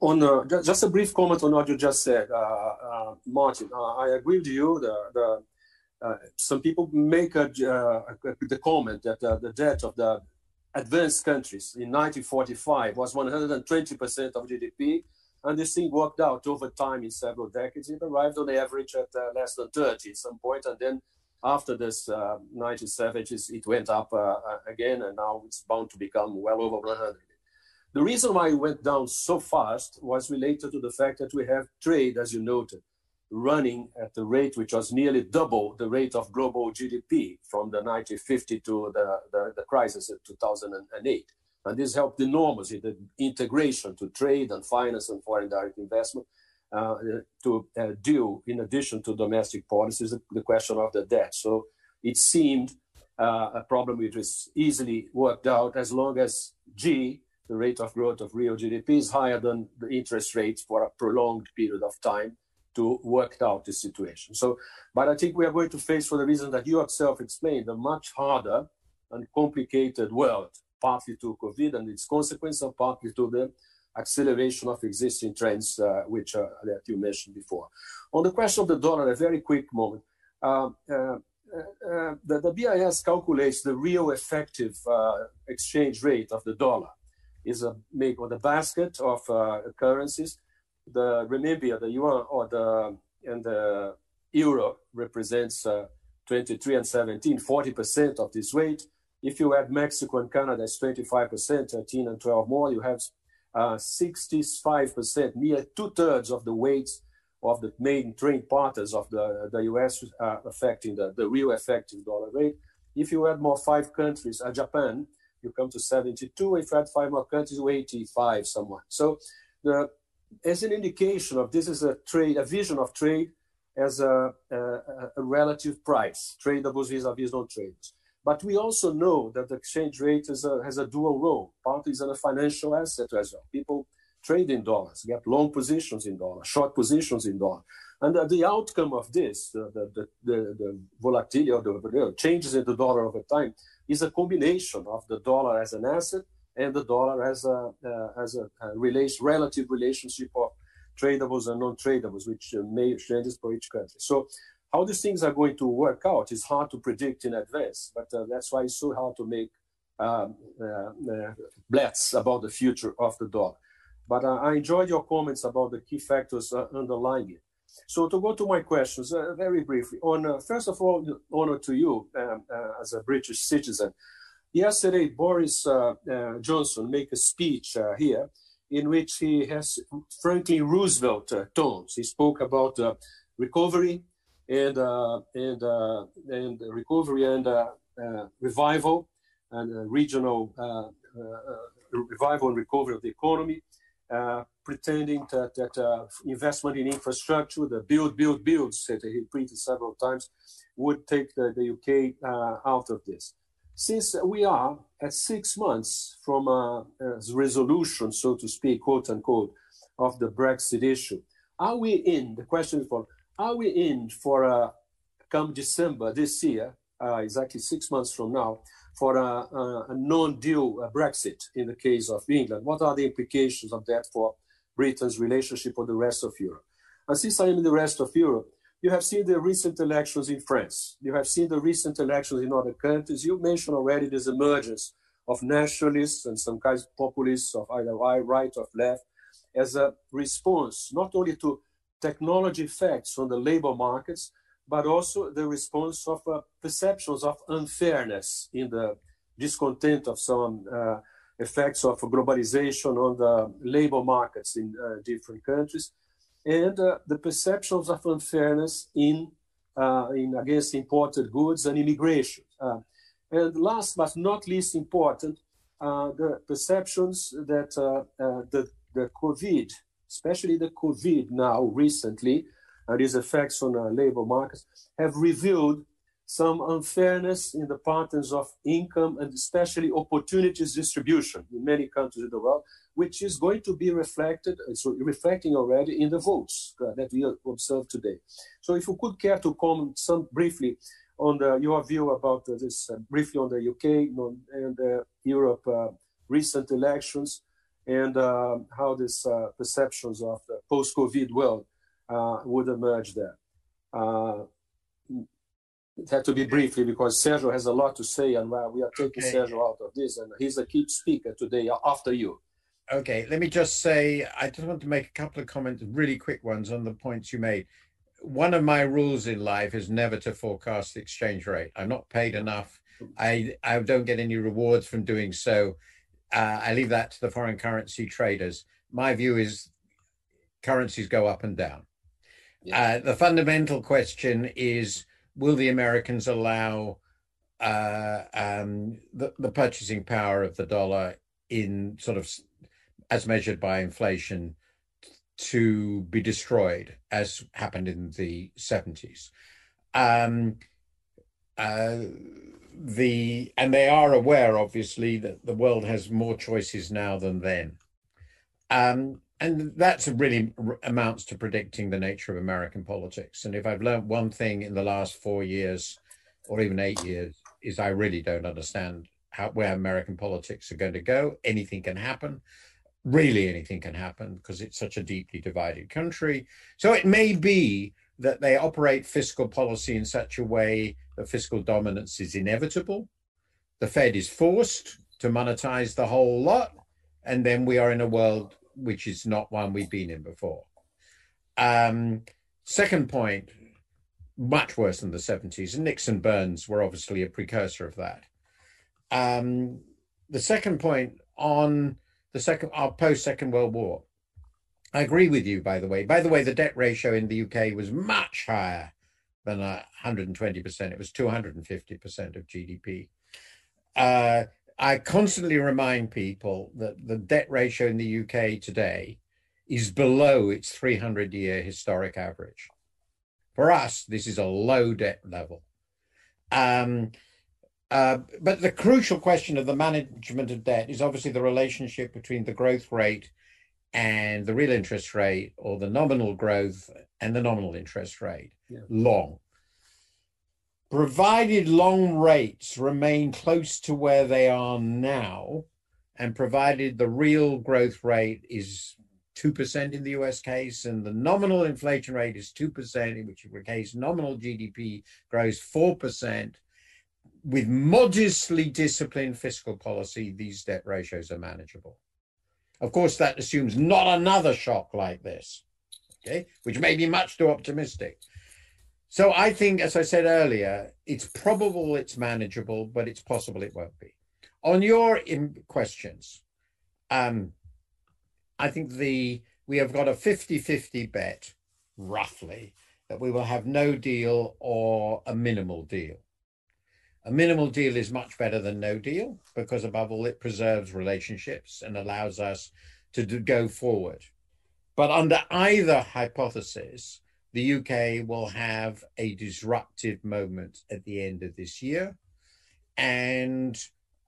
on uh, just a brief comment on what you just said, Martin. I agree with you. The, the uh, some people make a, uh, the comment that uh, the debt of the advanced countries in 1945 was 120% of GDP, and this thing worked out over time in several decades. It arrived on average at uh, less than 30 at some point, and then after this uh, 1970s, it went up uh, again, and now it's bound to become well over 100. The reason why it went down so fast was related to the fact that we have trade, as you noted running at the rate which was nearly double the rate of global GDP from the 1950 to the, the, the crisis of 2008. And this helped enormously the integration to trade and finance and foreign direct investment uh, to uh, deal, in addition to domestic policies, the, question of the debt. So it seemed uh, a problem which was easily worked out as long as G, the rate of growth of real GDP, is higher than the interest rates for a prolonged period of time to work out the situation. So, but I think we are going to face, for the reason that you yourself explained, a much harder and complicated world, partly to COVID and its consequence, and partly to the acceleration of existing trends, uh, which uh, that you mentioned before. On the question of the dollar, a very quick moment. Uh, the, the, BIS calculates the real effective exchange rate of the dollar is a make on the basket of currencies the renminbi, the yuan, or the and the euro represents uh, 23 and 17, 40% of this weight. If you add Mexico and Canada, it's 25%, 13 and 12 more. You have 65%, near two thirds of the weight of the main trade partners of the, the US uh, affecting the, the real effective dollar rate. If you add more five countries, uh, Japan, you come to 72. If you add five more countries, 85 somewhat. So the as an indication of this is a trade, a vision of trade as a, a, a relative price, tradables vis-a-vis non-trades. But we also know that the exchange rate a, has a dual role. Partly is a financial asset as well. People trade in dollars, get long positions in dollars, short positions in dollars. And uh, the outcome of this, the, the, the, the volatility or the changes in the dollar over time, is a combination of the dollar as an asset and the dollar as a, uh, has a, a relation, relative relationship of tradables and non-tradables, which uh, may changes for each country. So how these things are going to work out is hard to predict in advance, but uh, that's why it's so hard to make um, blats about the future of the dollar. But I enjoyed your comments about the key factors underlying it. So to go to my questions uh, very briefly. On uh, first of all, honor to you um, uh, as a British citizen. Yesterday, Boris Johnson made a speech here in which he has Franklin Roosevelt tones. He spoke about recovery and uh, and uh, and recovery and uh, revival and regional revival and recovery of the economy. Uh, pretending that, that uh, investment in infrastructure, the build, build, build, that he repeated several times, would take the, the UK uh, out of this. Since we are at six months from a, a, resolution, so to speak, quote unquote, of the Brexit issue, are we in? The question is for: Are we in for a come December this year, uh, exactly six months from now, for a, a, a non-deal Brexit in the case of England? What are the implications of that for Britain's relationship with the rest of Europe? And since I am in the rest of Europe, you have seen the recent elections in France. You have seen the recent elections in other countries. You mentioned already this emergence of nationalists and some kinds of populists of either right or left as a response not only to technology effects on the labor markets, but also the response of uh, perceptions of unfairness in the discontent of some uh, effects of globalization on the labor markets in uh, different countries, and uh, the perceptions of unfairness in, uh, in against imported goods and immigration. Uh, and last but not least important, the perceptions that the, the COVID, especially the COVID now recently, and its effects on uh, labor markets have revealed some unfairness in the patterns of income and especially opportunities distribution in many countries in the world, which is going to be reflected, so reflecting already in the votes uh, that we observe today. So if you could care to comment some briefly on the, your view about uh, this, uh, briefly on the UK and Europe uh, recent elections and uh, how these perceptions of the post-COVID world uh, would emerge there. Uh, it had to be briefly because Sergio has a lot to say, and we are taking okay. Sergio out of this, and he's a key speaker today after you. Okay, let me just say, I just want to make a couple of comments, really quick ones on the points you made. One of my rules in life is never to forecast the exchange rate. I'm not paid enough. I, I don't get any rewards from doing so. Uh, I leave that to the foreign currency traders. My view is currencies go up and down. Uh, the fundamental question is will the Americans allow uh, um, the, the, purchasing power of the dollar in sort of as measured by inflation to be destroyed as happened in the 70s? Um, uh, the and they are aware obviously that the world has more choices now than then um, and that's really amounts to predicting the nature of American politics. And if I've learned one thing in the last four years, or even eight years, is I really don't understand how where American politics are going to go. Anything can happen. Really, anything can happen because it's such a deeply divided country. So it may be that they operate fiscal policy in such a way that fiscal dominance is inevitable. The Fed is forced to monetize the whole lot. And then we are in a world which is not one we've been in before. Um, second point, much worse than the 70s, and Nixon Burns were obviously a precursor of that. Um, the second point on the second, our post Second World War. I agree with you, by the way. By the way, the debt ratio in the UK was much higher than 120%. It was 250% of GDP. Uh, I constantly remind people that the debt ratio in the UK today is below its 300 year historic average. For us, this is a low debt level. Um, uh, but the crucial question of the management of debt is obviously the relationship between the growth rate and the real interest rate, or the nominal growth and the nominal interest rate, yeah. long provided long rates remain close to where they are now, and provided the real growth rate is 2% in the US case and the nominal inflation rate is 2%, in which case nominal GDP grows 4%, with modestly disciplined fiscal policy, these debt ratios are manageable. Of course, that assumes not another shock like this, okay, which may be much too optimistic. So I think, as I said earlier, it's probable it's manageable, but it's possible it won't be. On your questions, um, I think the we have got a 50-50 bet, roughly, that we will have no deal or a minimal deal. A minimal deal is much better than no deal because, above all, it preserves relationships and allows us to do, go forward. But under either hypothesis, the UK will have a disruptive moment at the end of this year, and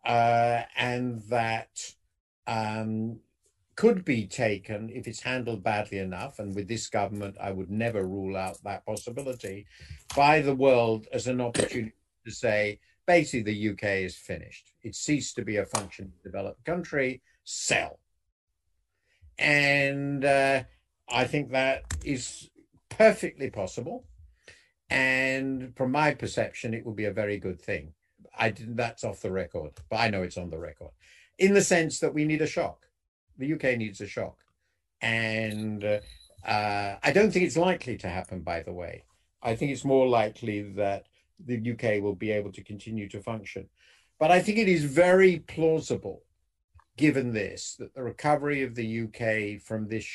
uh, and that um, could be taken if it's handled badly enough. And with this government, I would never rule out that possibility by the world as an opportunity to say, basically, the UK is finished. It ceased to be a functioning developed country. Sell. And uh, I think that is perfectly possible. And from my perception, it would be a very good thing. I didn't, that's off the record, but I know it's on the record in the sense that we need a shock. The UK needs a shock. And uh, I don't think it's likely to happen, by the way. I think it's more likely that the UK will be able to continue to function. But I think it is very plausible, given this, that the recovery of the UK from this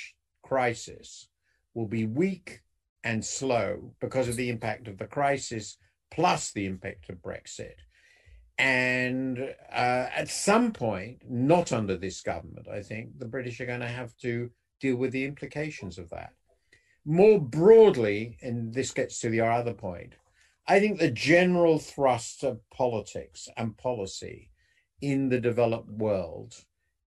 crisis will be weak and slow because of the impact of the crisis plus the impact of Brexit. And uh, at some point, not under this government, I think the British are going to have to deal with the implications of that. More broadly, and this gets to the other point, I think the general thrust of politics and policy in the developed world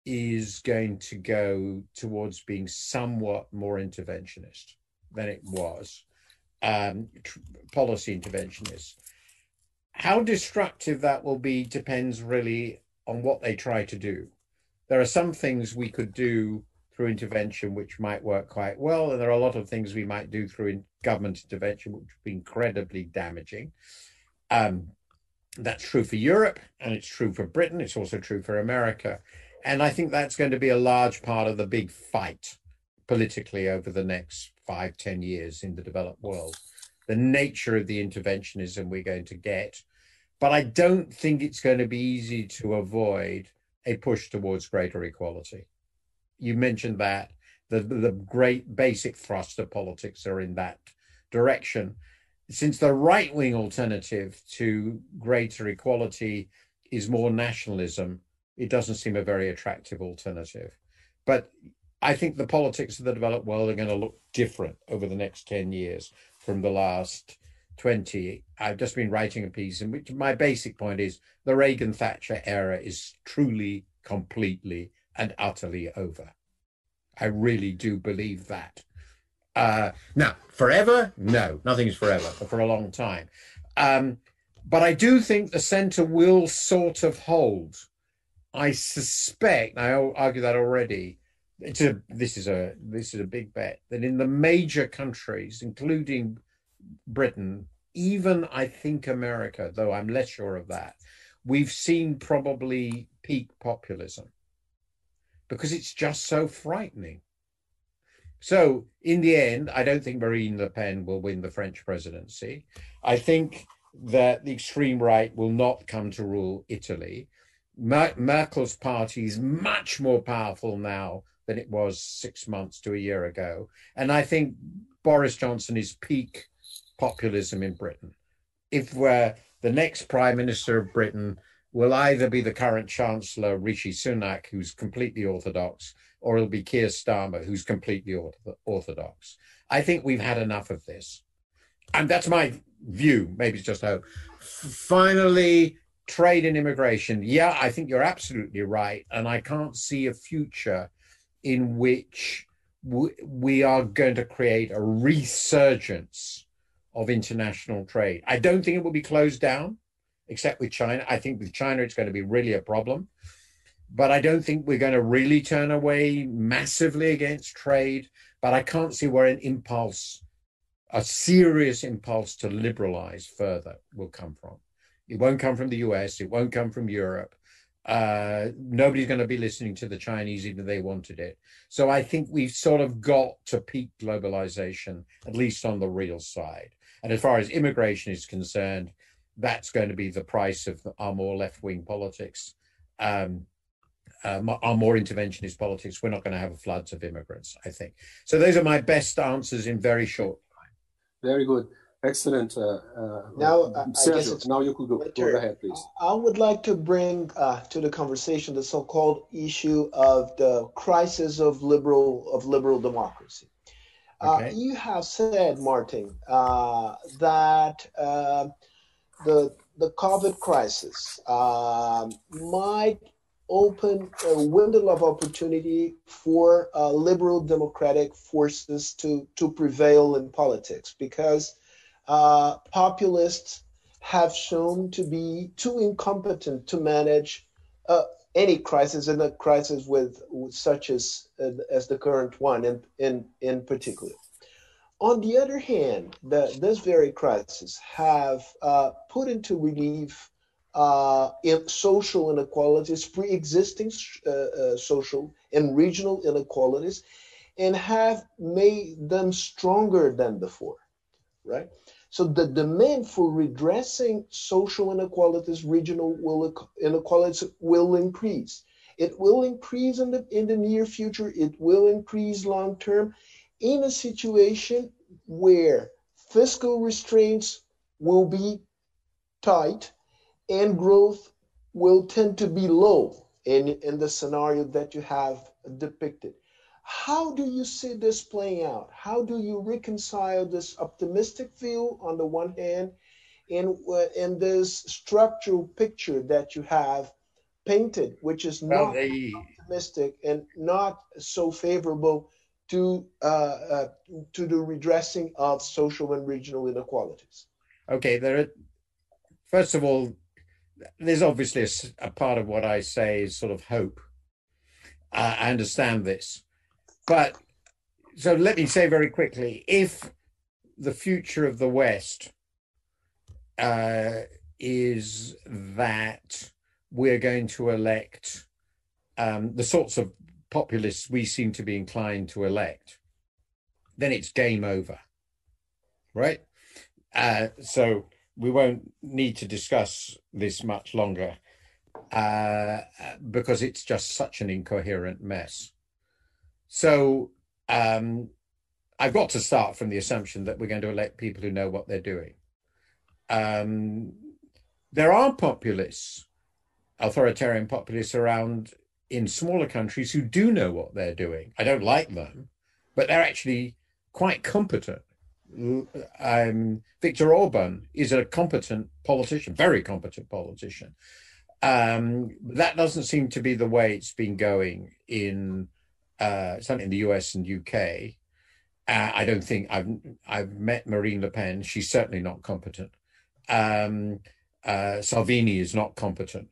is going to go towards being somewhat more interventionist than it was, um, policy interventionist. How destructive that will be depends really on what they try to do. There are some things we could do through intervention which might work quite well, and there are a lot of things we might do through in government intervention which would be incredibly damaging. Um, that's true for Europe, and it's true for Britain. It's also true for America, and I think that's going to be a large part of the big fight politically over the next five, ten years in the developed world the nature of the interventionism we're going to get. But I don't think it's going to be easy to avoid a push towards greater equality. You mentioned that the, the great basic thrust of politics are in that direction. Since the right wing alternative to greater equality is more nationalism, it doesn't seem a very attractive alternative. But I think the politics of the developed world are going to look different over the next 10 years from the last 20. I've just been writing a piece in which my basic point is the Reagan Thatcher era is truly, completely, and utterly over. I really do believe that. Uh, now, forever? No, nothing's forever, but for a long time. Um, but I do think the center will sort of hold. I suspect, I argue that already, it's a this is a this is a big bet that in the major countries, including Britain, even I think America, though I'm less sure of that, we've seen probably peak populism because it's just so frightening. So, in the end, I don't think Marine Le Pen will win the French presidency. I think that the extreme right will not come to rule Italy. Mer- Merkel's party is much more powerful now than it was six months to a year ago. And I think Boris Johnson is peak populism in Britain. If we're the next Prime Minister of Britain will either be the current Chancellor Rishi Sunak, who's completely orthodox, or it'll be Keir Starmer, who's completely orthodox. I think we've had enough of this. And that's my view. Maybe it's just hope. Finally, trade and immigration. Yeah, I think you're absolutely right. And I can't see a future in which we are going to create a resurgence of international trade. I don't think it will be closed down, except with China. I think with China, it's going to be really a problem. But I don't think we're going to really turn away massively against trade. But I can't see where an impulse, a serious impulse to liberalize further will come from. It won't come from the US. It won't come from Europe. Uh, nobody's going to be listening to the Chinese, even if they wanted it. So I think we've sort of got to peak globalization, at least on the real side. And as far as immigration is concerned, that's going to be the price of our more left wing politics, um, uh, our more interventionist politics. We're not going to have floods of immigrants, I think. So those are my best answers in very short time. Very good. Excellent. Uh, uh, now, uh, Sergio, now you could go. Go ahead, please. I would like to bring uh, to the conversation the so-called issue of the crisis of liberal of liberal democracy. Uh, okay. you have said, Martin, uh, that the the COVID crisis might open a window of opportunity for liberal democratic forces to to prevail in politics because uh, populists have shown to be too incompetent to manage uh, any crisis, and a crisis with, with such as uh, as the current one, in in in particular. On the other hand, the, this very crisis have uh, put into relief uh, in social inequalities, pre-existing uh, uh, social and regional inequalities, and have made them stronger than before, right? So the demand for redressing social inequalities, regional inequalities will increase. It will increase in the, in the near future. It will increase long term in a situation where fiscal restraints will be tight and growth will tend to be low in, in the scenario that you have depicted. How do you see this playing out? How do you reconcile this optimistic view on the one hand and, uh, and this structural picture that you have painted, which is not well, they... optimistic and not so favorable to, uh, uh, to the redressing of social and regional inequalities? Okay, there are, first of all, there's obviously a, a part of what I say is sort of hope. Uh, I understand this. But so let me say very quickly if the future of the West uh, is that we're going to elect um, the sorts of populists we seem to be inclined to elect, then it's game over, right? Uh, so we won't need to discuss this much longer uh, because it's just such an incoherent mess. So um, I've got to start from the assumption that we're going to elect people who know what they're doing. Um, there are populists, authoritarian populists around in smaller countries who do know what they're doing. I don't like them, but they're actually quite competent. Um, Viktor Orban is a competent politician, very competent politician. Um, that doesn't seem to be the way it's been going in uh, certainly in the US and UK. Uh, I don't think I've I've met Marine Le Pen. She's certainly not competent. Um, uh, Salvini is not competent,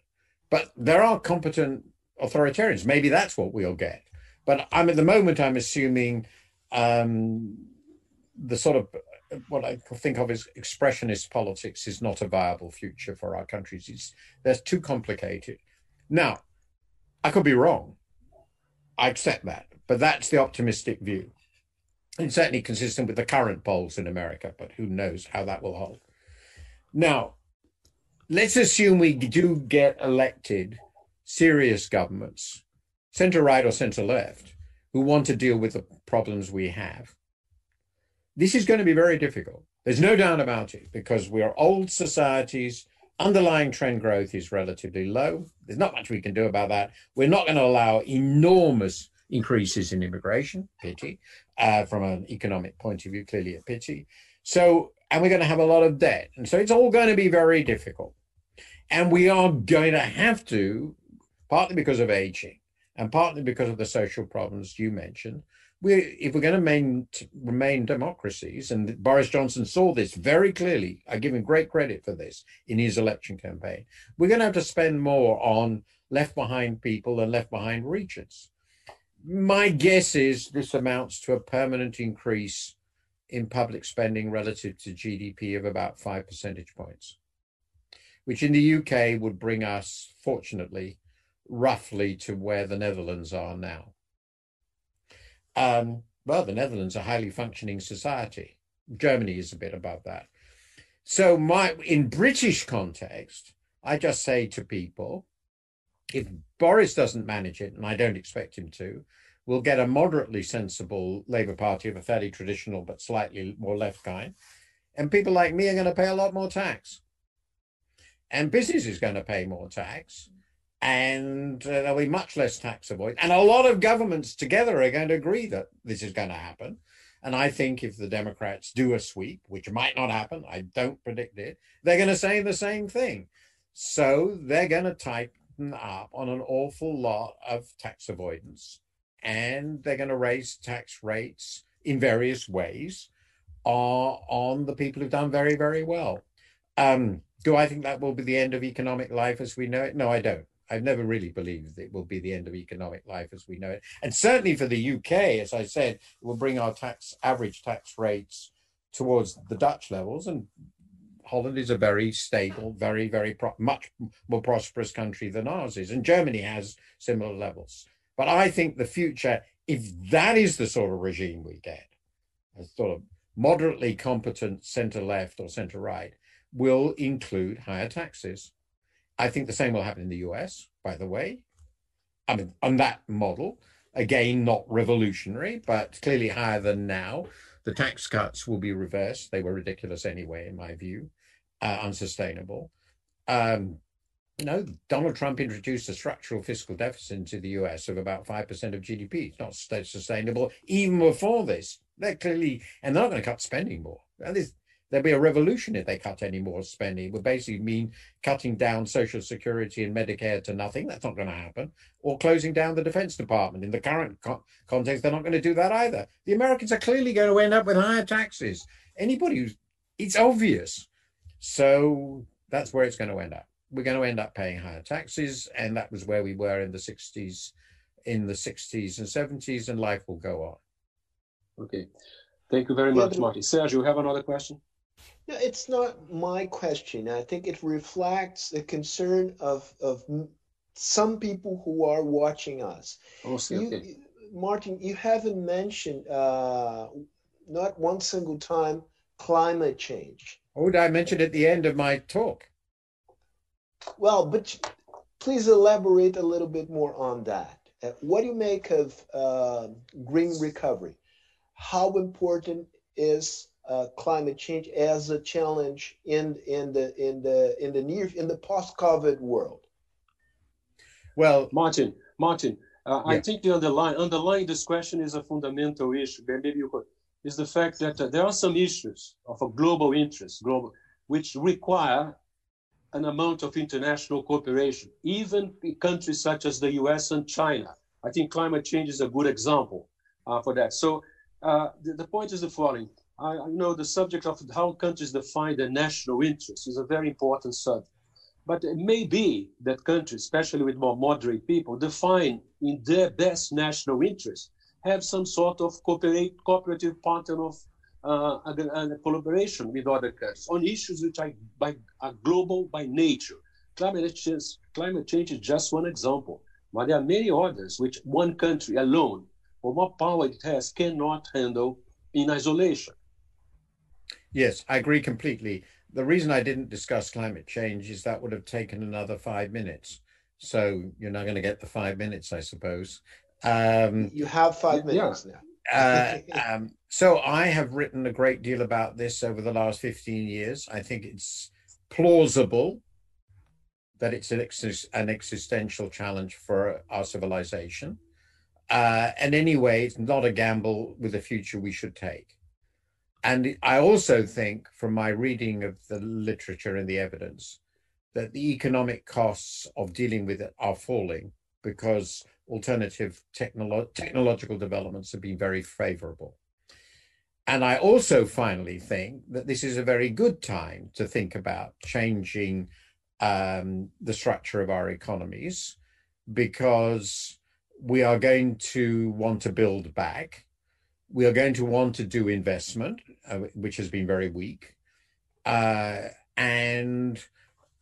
but there are competent authoritarians. Maybe that's what we'll get. But I'm at the moment. I'm assuming um, the sort of what I think of as expressionist politics is not a viable future for our countries. It's they're too complicated. Now, I could be wrong. I accept that, but that's the optimistic view. It's certainly consistent with the current polls in America, but who knows how that will hold. Now, let's assume we do get elected serious governments, center right or center left, who want to deal with the problems we have. This is going to be very difficult. There's no doubt about it because we are old societies Underlying trend growth is relatively low. There's not much we can do about that. We're not going to allow enormous increases in immigration, pity, uh, from an economic point of view, clearly a pity. So, and we're going to have a lot of debt. And so it's all going to be very difficult. And we are going to have to, partly because of aging and partly because of the social problems you mentioned, we if we're going to main, remain democracies, and Boris Johnson saw this very clearly, I give him great credit for this in his election campaign. We're going to have to spend more on left behind people and left behind regions. My guess is this amounts to a permanent increase in public spending relative to GDP of about five percentage points, which in the UK would bring us, fortunately, roughly to where the Netherlands are now. Um, well, the Netherlands are a highly functioning society. Germany is a bit above that. So my in British context, I just say to people, if Boris doesn't manage it, and I don't expect him to, we'll get a moderately sensible Labour Party of a fairly traditional but slightly more left kind. And people like me are going to pay a lot more tax. And business is going to pay more tax. And uh, there'll be much less tax avoid. And a lot of governments together are going to agree that this is going to happen. And I think if the Democrats do a sweep, which might not happen, I don't predict it, they're going to say the same thing. So they're going to tighten up on an awful lot of tax avoidance and they're going to raise tax rates in various ways uh, on the people who've done very, very well. Um, do I think that will be the end of economic life as we know it? No, I don't. I've never really believed it will be the end of economic life as we know it. And certainly for the UK, as I said, it will bring our tax average tax rates towards the Dutch levels. And Holland is a very stable, very, very pro- much more prosperous country than ours is. And Germany has similar levels. But I think the future, if that is the sort of regime we get, a sort of moderately competent center left or center right, will include higher taxes. I think the same will happen in the US, by the way. I mean, on that model, again, not revolutionary, but clearly higher than now. The tax cuts will be reversed. They were ridiculous anyway, in my view, uh, unsustainable. Um, you know, Donald Trump introduced a structural fiscal deficit into the US of about 5% of GDP. It's not sustainable even before this. They're clearly, and they're not going to cut spending more. There'll be a revolution if they cut any more spending. It would basically mean cutting down Social Security and Medicare to nothing. That's not going to happen. Or closing down the Defense Department. In the current co- context, they're not going to do that either. The Americans are clearly going to end up with higher taxes. Anybody who's, it's obvious. So that's where it's going to end up we're going to end up paying higher taxes, and that was where we were in the 60s, in the 60s and 70s, and life will go on. Okay, thank you very much, Marty. Sergio, you have another question? No, it's not my question. I think it reflects the concern of of some people who are watching us. Oh, see, you, okay. Martin, you haven't mentioned uh, not one single time climate change. Oh, did I mention at the end of my talk? Well, but please elaborate a little bit more on that. Uh, what do you make of uh, green recovery? How important is uh, climate change as a challenge in in the in the in the near in the post-COVID world? Well, Martin, Martin, uh, yeah. I think the underlying underlying this question is a fundamental issue. Maybe you could is the fact that uh, there are some issues of a global interest, global, which require an amount of international cooperation, even in countries such as the US and China. I think climate change is a good example uh, for that. So uh, the, the, point is the following. I, I, know the subject of how countries define their national interests is a very important subject. But it may be that countries, especially with more moderate people, define in their best national interest, have some sort of cooperate, cooperative pattern of uh, and collaboration with other countries on issues which are, by, are global by nature. Climate change, climate change is just one example, but there are many others which one country alone, for what power it has, cannot handle in isolation. Yes, I agree completely. The reason I didn't discuss climate change is that would have taken another five minutes. So you're not going to get the five minutes, I suppose. Um, you have five minutes yeah. now. Uh, um, so I have written a great deal about this over the last 15 years. I think it's plausible that it's an, ex- an existential challenge for our civilization. Uh, and anyway, it's not a gamble with the future we should take. And I also think, from my reading of the literature and the evidence, that the economic costs of dealing with it are falling because alternative technolo- technological developments have been very favorable. And I also finally think that this is a very good time to think about changing um, the structure of our economies because we are going to want to build back. We are going to want to do investment, uh, which has been very weak. Uh, and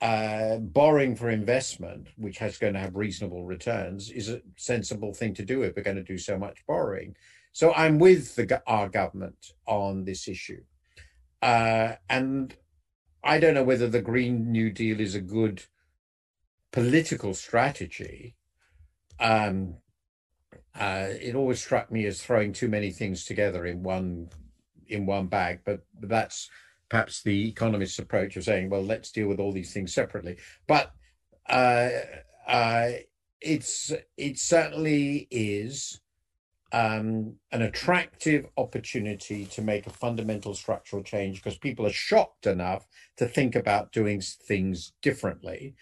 uh, borrowing for investment, which has going to have reasonable returns, is a sensible thing to do if we're going to do so much borrowing. So I'm with the, our government on this issue. Uh, and I don't know whether the Green New Deal is a good political strategy. Um, uh, it always struck me as throwing too many things together in one in one bag, but that's perhaps the economist's approach of saying, well, let's deal with all these things separately. But uh, uh, it's it certainly is um, an attractive opportunity to make a fundamental structural change because people are shocked enough to think about doing things differently.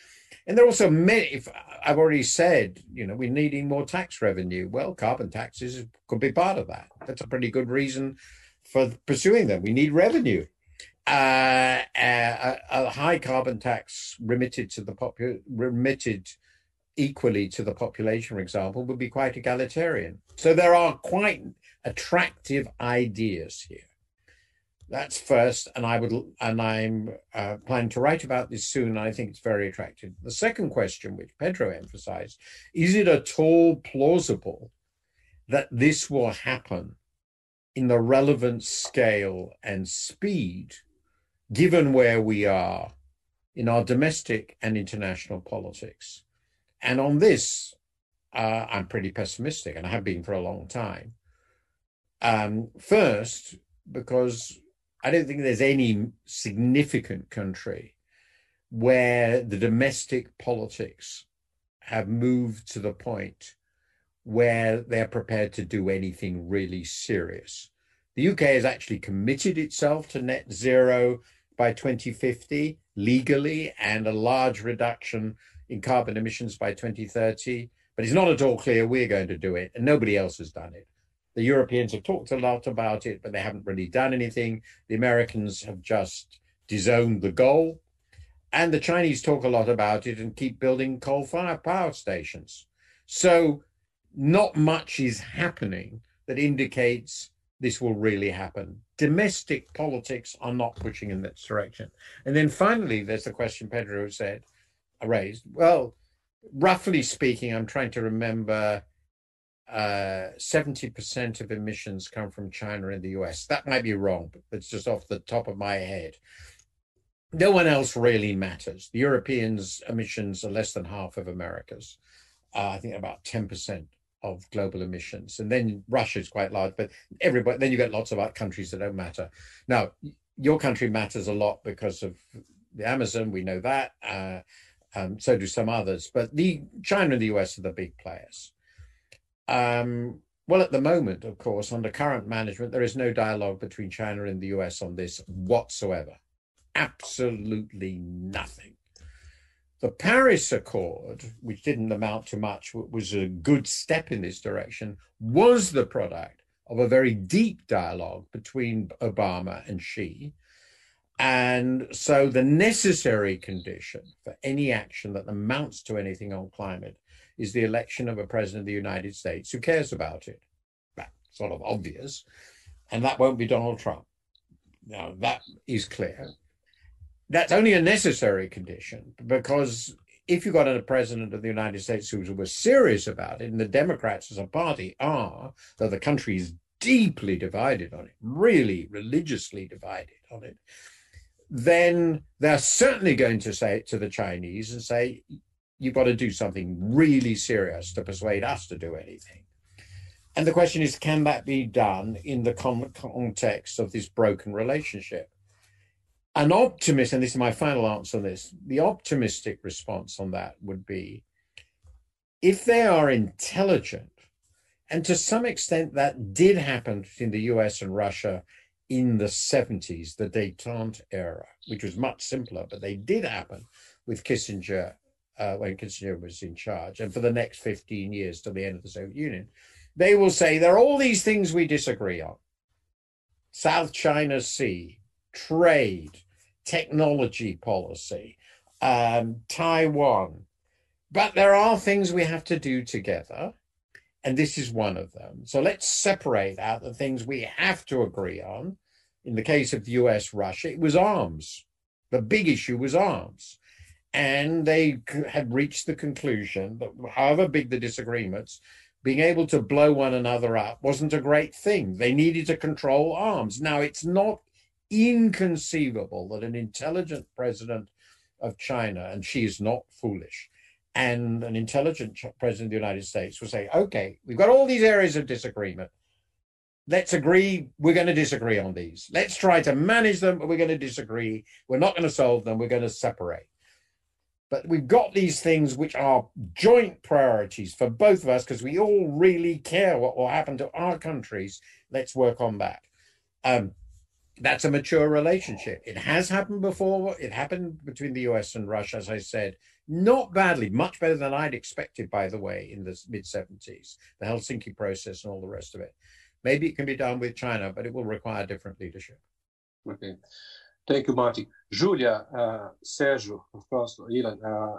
And there are also many, if I've already said, you know, we're needing more tax revenue. Well, carbon taxes could be part of that. That's a pretty good reason for pursuing them. We need revenue. Uh, a, a, high carbon tax remitted to the popu- remitted equally to the population, for example, would be quite egalitarian. So there are quite attractive ideas here. That's first, and I would, and I'm uh, planning to write about this soon. I think it's very attractive. The second question, which Pedro emphasized, is it at all plausible that this will happen in the relevant scale and speed, given where we are in our domestic and international politics? And on this, uh, I'm pretty pessimistic, and I have been for a long time. Um, first, because I don't think there's any significant country where the domestic politics have moved to the point where they're prepared to do anything really serious. The UK has actually committed itself to net zero by 2050 legally and a large reduction in carbon emissions by 2030, but it's not at all clear we're going to do it, and nobody else has done it. The Europeans have talked a lot about it, but they haven't really done anything. The Americans have just disowned the goal. And the Chinese talk a lot about it and keep building coal fired power stations. So, not much is happening that indicates this will really happen. Domestic politics are not pushing in that direction. And then finally, there's the question Pedro said uh, raised? Well, roughly speaking, I'm trying to remember uh, 70% of emissions come from China and the US. That might be wrong, but it's just off the top of my head. No one else really matters. The Europeans' emissions are less than half of America's. Uh, I think about 10% of global emissions. And then Russia is quite large, but everybody, then you get lots of other countries that don't matter. Now, your country matters a lot because of the Amazon, we know that. Uh, um, so do some others. But the China and the US are the big players. Um, well, at the moment, of course, under current management, there is no dialogue between China and the US on this whatsoever. Absolutely nothing. The Paris Accord, which didn't amount to much, was a good step in this direction, was the product of a very deep dialogue between Obama and Xi and so the necessary condition for any action that amounts to anything on climate is the election of a president of the United States who cares about it. That's sort of obvious. And that won't be Donald Trump. Now, that is clear. That's only a necessary condition because if you got a president of the United States who was serious about it, and the Democrats as a party are, though the country is deeply divided on it, really religiously divided on it, then they're certainly going to say it to the Chinese and say, you've got to do something really serious to persuade us to do anything. And the question is, can that be done in the context of this broken relationship? An optimist, and this is my final answer on this, the optimistic response on that would be if they are intelligent, and to some extent that did happen in the US and Russia in the 70s, the detente era, which was much simpler, but they did happen with Kissinger uh, when Kissinger was in charge, and for the next 15 years to the end of the Soviet Union. They will say there are all these things we disagree on South China Sea, trade, technology policy, um, Taiwan. But there are things we have to do together and this is one of them. So let's separate out the things we have to agree on. In the case of the US Russia, it was arms. The big issue was arms. And they had reached the conclusion that, however big the disagreements, being able to blow one another up wasn't a great thing. They needed to control arms. Now, it's not inconceivable that an intelligent president of China, and Xi is not foolish, and an intelligent president of the United States will say, okay, we've got all these areas of disagreement. Let's agree we're going to disagree on these. Let's try to manage them, but we're going to disagree. We're not going to solve them. We're going to separate. But we've got these things which are joint priorities for both of us because we all really care what will happen to our countries. Let's work on that. Um, that's a mature relationship. It has happened before. It happened between the US and Russia, as I said, not badly, much better than I'd expected, by the way, in the mid 70s, the Helsinki process and all the rest of it. Maybe it can be done with China, but it will require different leadership. Okay. Thank you, Martin. Julia, uh, Sergio, of course, Ilan, uh,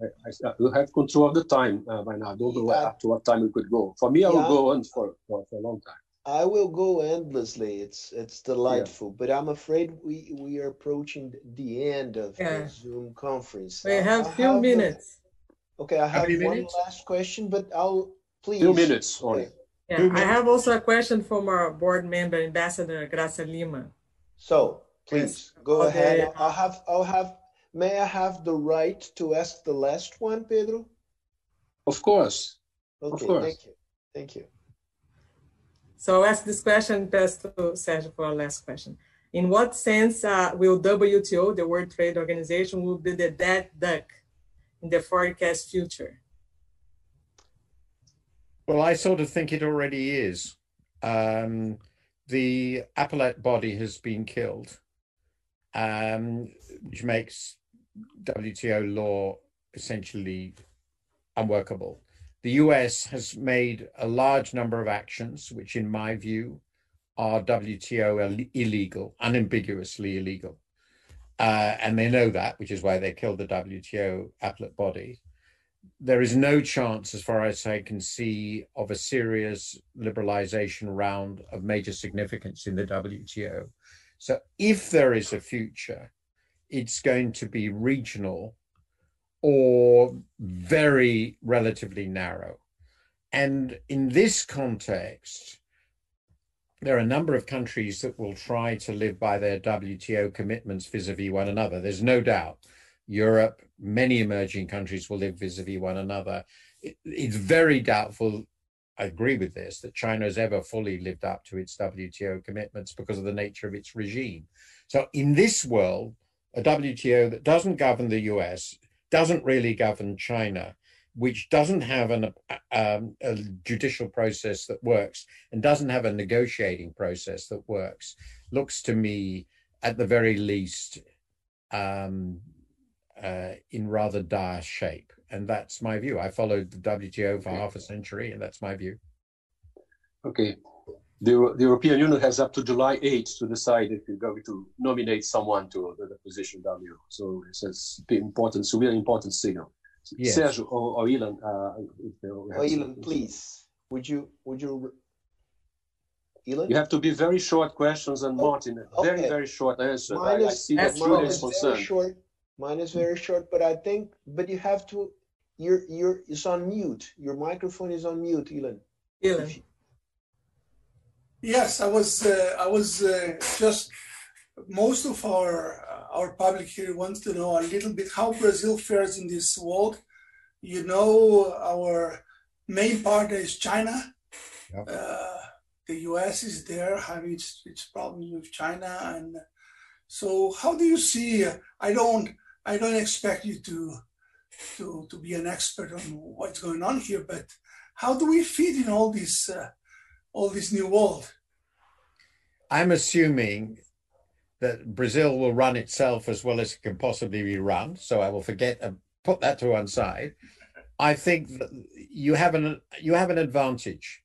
I, I, we have control of the time uh, by now. I don't know yeah. up to what time we could go. For me, I will yeah. go on for, for, for a long time. I will go endlessly. It's it's delightful, yeah. but I'm afraid we we are approaching the end of yeah. the Zoom conference. We have a few minutes. A, okay, I have one minutes? last question, but I'll please. Few minutes only. Yeah, minutes. I have also a question from our board member, Ambassador Graça Lima. So please yes. go okay. ahead. I'll have I'll have. May I have the right to ask the last one, Pedro? Of course. Okay, of course. thank you. Thank you. So I'll ask this question, pass to Sergio for our last question. In what sense uh, will WTO, the World Trade Organization, will be the dead duck in the forecast future? Well, I sort of think it already is. Um, the appellate body has been killed, um, which makes WTO law essentially unworkable. The US has made a large number of actions, which, in my view, are WTO illegal, unambiguously illegal. Uh, and they know that, which is why they killed the WTO appellate body. There is no chance, as far as I can see, of a serious liberalization round of major significance in the WTO. So, if there is a future, it's going to be regional or very relatively narrow. And in this context, there are a number of countries that will try to live by their WTO commitments vis a vis one another. There's no doubt. Europe, many emerging countries will live vis a vis one another. It's very doubtful, I agree with this, that China has ever fully lived up to its WTO commitments because of the nature of its regime. So, in this world, a WTO that doesn't govern the US doesn't really govern China, which doesn't have an, um, a judicial process that works and doesn't have a negotiating process that works, looks to me, at the very least, um, uh, in rather dire shape. And that's my view. I followed the WTO for half a century, and that's my view. Okay. The, the European Union has up to July 8th to decide if you're going to nominate someone to the, the position W. So it's an important, it's a really important signal. Yes. Sergio or, or Ilan, uh, or Ilan, please, would you, would you, Ilan? You have to be very short questions and oh, Martin, very, okay. very short answer. Mine is, I, I see that Julia is concerned. Short. Mine is very short, but I think, but you have to, you're, you're, it's on mute. Your microphone is on mute, Ilan. Ilan. Yes, I was. Uh, I was uh, just. Most of our uh, our public here wants to know a little bit how Brazil fares in this world. You know, our main partner is China. Yep. Uh, the U.S. is there having its, its problems with China, and so how do you see? I don't. I don't expect you to to to be an expert on what's going on here, but how do we fit in all this? Uh, all this new world? I'm assuming that Brazil will run itself as well as it can possibly be run. So I will forget and put that to one side. I think that you have an you have an advantage.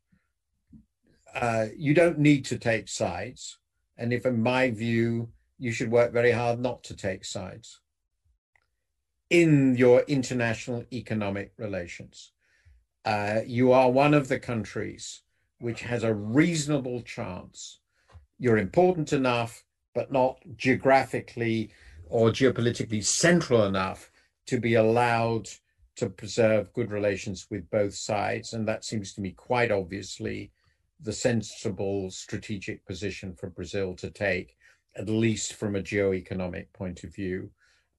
Uh, you don't need to take sides, and if, in my view, you should work very hard not to take sides in your international economic relations. Uh, you are one of the countries which has a reasonable chance. You're important enough, but not geographically or geopolitically central enough to be allowed to preserve good relations with both sides. And that seems to me quite obviously the sensible strategic position for Brazil to take, at least from a geo-economic point of view.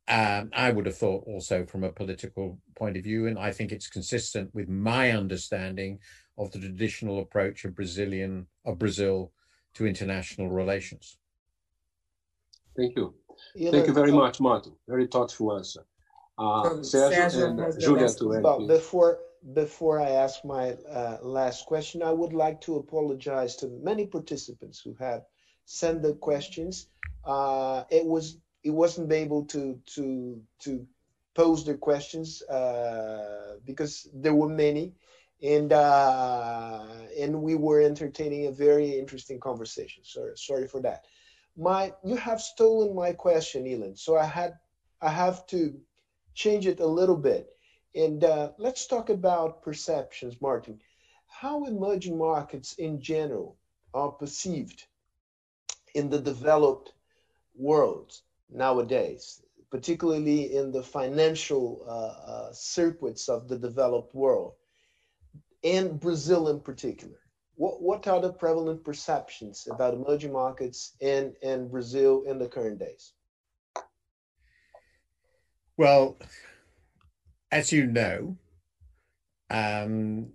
Um, I would have thought also from a political point of view, and I think it's consistent with my understanding of the traditional approach of Brazilian of Brazil to international relations. Thank you. Thank you very much, Martin. Very thoughtful answer. Uh, Sergio and Julia to well, before before I ask my uh, last question, I would like to apologize to many participants who have sent the questions. Uh, it was it wasn't able to to to pose their questions uh, because there were many, and uh, and we were entertaining a very interesting conversation. Sorry, sorry for that. My you have stolen my question, Ilan. So I had I have to change it a little bit. And uh, let's talk about perceptions, Martin. How emerging markets in general are perceived in the developed world nowadays, particularly in the financial uh, uh, circuits of the developed world, and Brazil in particular. What, what are the prevalent perceptions about emerging markets in, in Brazil in the current days? Well, as you know, um,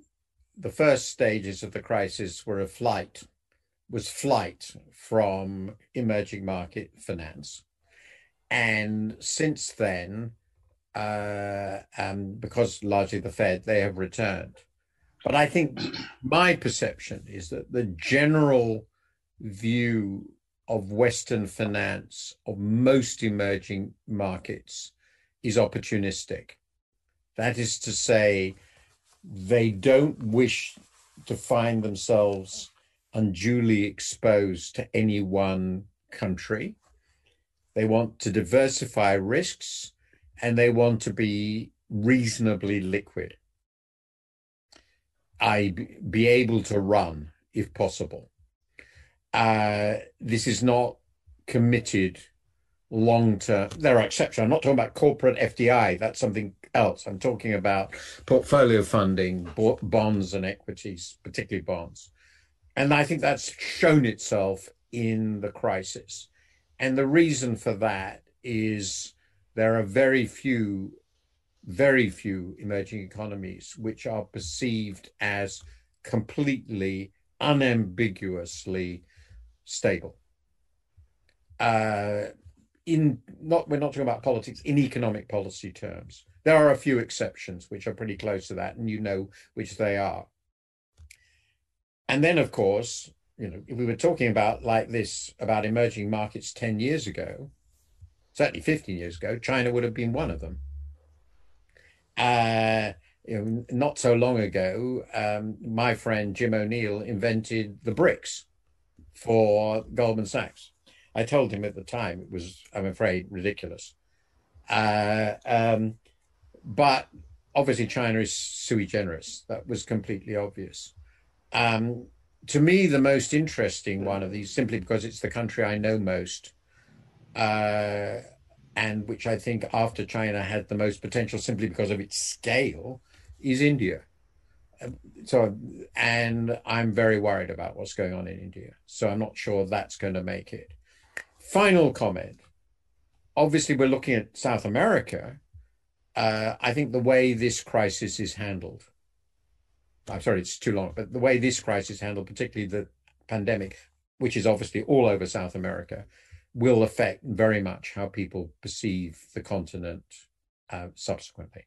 the first stages of the crisis were a flight, was flight from emerging market finance. And since then, uh, um, because largely the Fed, they have returned. But I think my perception is that the general view of Western finance of most emerging markets is opportunistic. That is to say, they don't wish to find themselves unduly exposed to any one country. They want to diversify risks and they want to be reasonably liquid. I be able to run if possible. Uh, this is not committed long term. There are exceptions. I'm not talking about corporate FDI. That's something else. I'm talking about portfolio funding, bonds and equities, particularly bonds. And I think that's shown itself in the crisis. And the reason for that is there are very few, very few emerging economies which are perceived as completely, unambiguously stable. Uh, in not we're not talking about politics in economic policy terms. There are a few exceptions which are pretty close to that, and you know which they are. And then, of course, you know, if we were talking about like this about emerging markets 10 years ago, certainly 15 years ago, China would have been one of them. Uh, you know, not so long ago, um, my friend Jim O'Neill invented the BRICS for Goldman Sachs. I told him at the time it was, I'm afraid, ridiculous. Uh, um, but obviously, China is sui generis. That was completely obvious. Um, to me, the most interesting one of these, simply because it's the country I know most, uh, and which I think after China had the most potential simply because of its scale, is India. So, and I'm very worried about what's going on in India. So I'm not sure that's going to make it. Final comment. Obviously, we're looking at South America. Uh, I think the way this crisis is handled, I'm sorry, it's too long, but the way this crisis handled, particularly the pandemic, which is obviously all over South America, will affect very much how people perceive the continent uh, subsequently.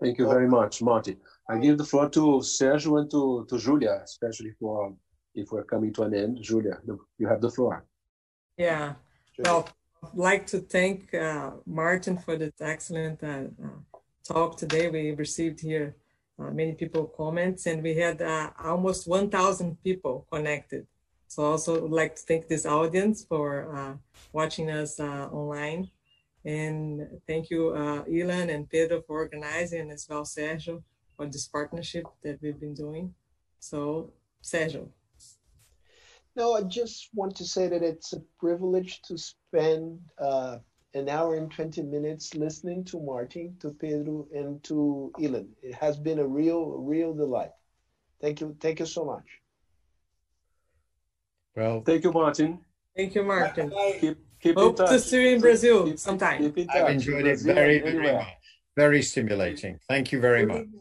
Thank you very much, Marty. I give the floor to Sergio and to, to Julia, especially for if we're coming to an end. Julia, you have the floor. Yeah. Well, I'd like to thank uh, Martin for this excellent uh, uh, talk today. We received here uh, many people comments and we had uh, almost 1,000 people connected. So also would like to thank this audience for uh, watching us online. And thank you, Ilan and Pedro for organizing as well Sergio for this partnership that we've been doing. So Sergio. No, I just want to say that it's a privilege to spend uh, an hour and 20 minutes listening to Martin, to Pedro, and to Ilan. It has been a real, real delight. Thank you. Thank you so much. Well, Thank you, Martin. Thank you, Martin. Bye. Keep keep in Hope touch. to see you in Brazil Keep- sometime. Keep in touch. I've enjoyed it Brazil very, very anywhere. much. Very stimulating. Thank you very Good much. evening.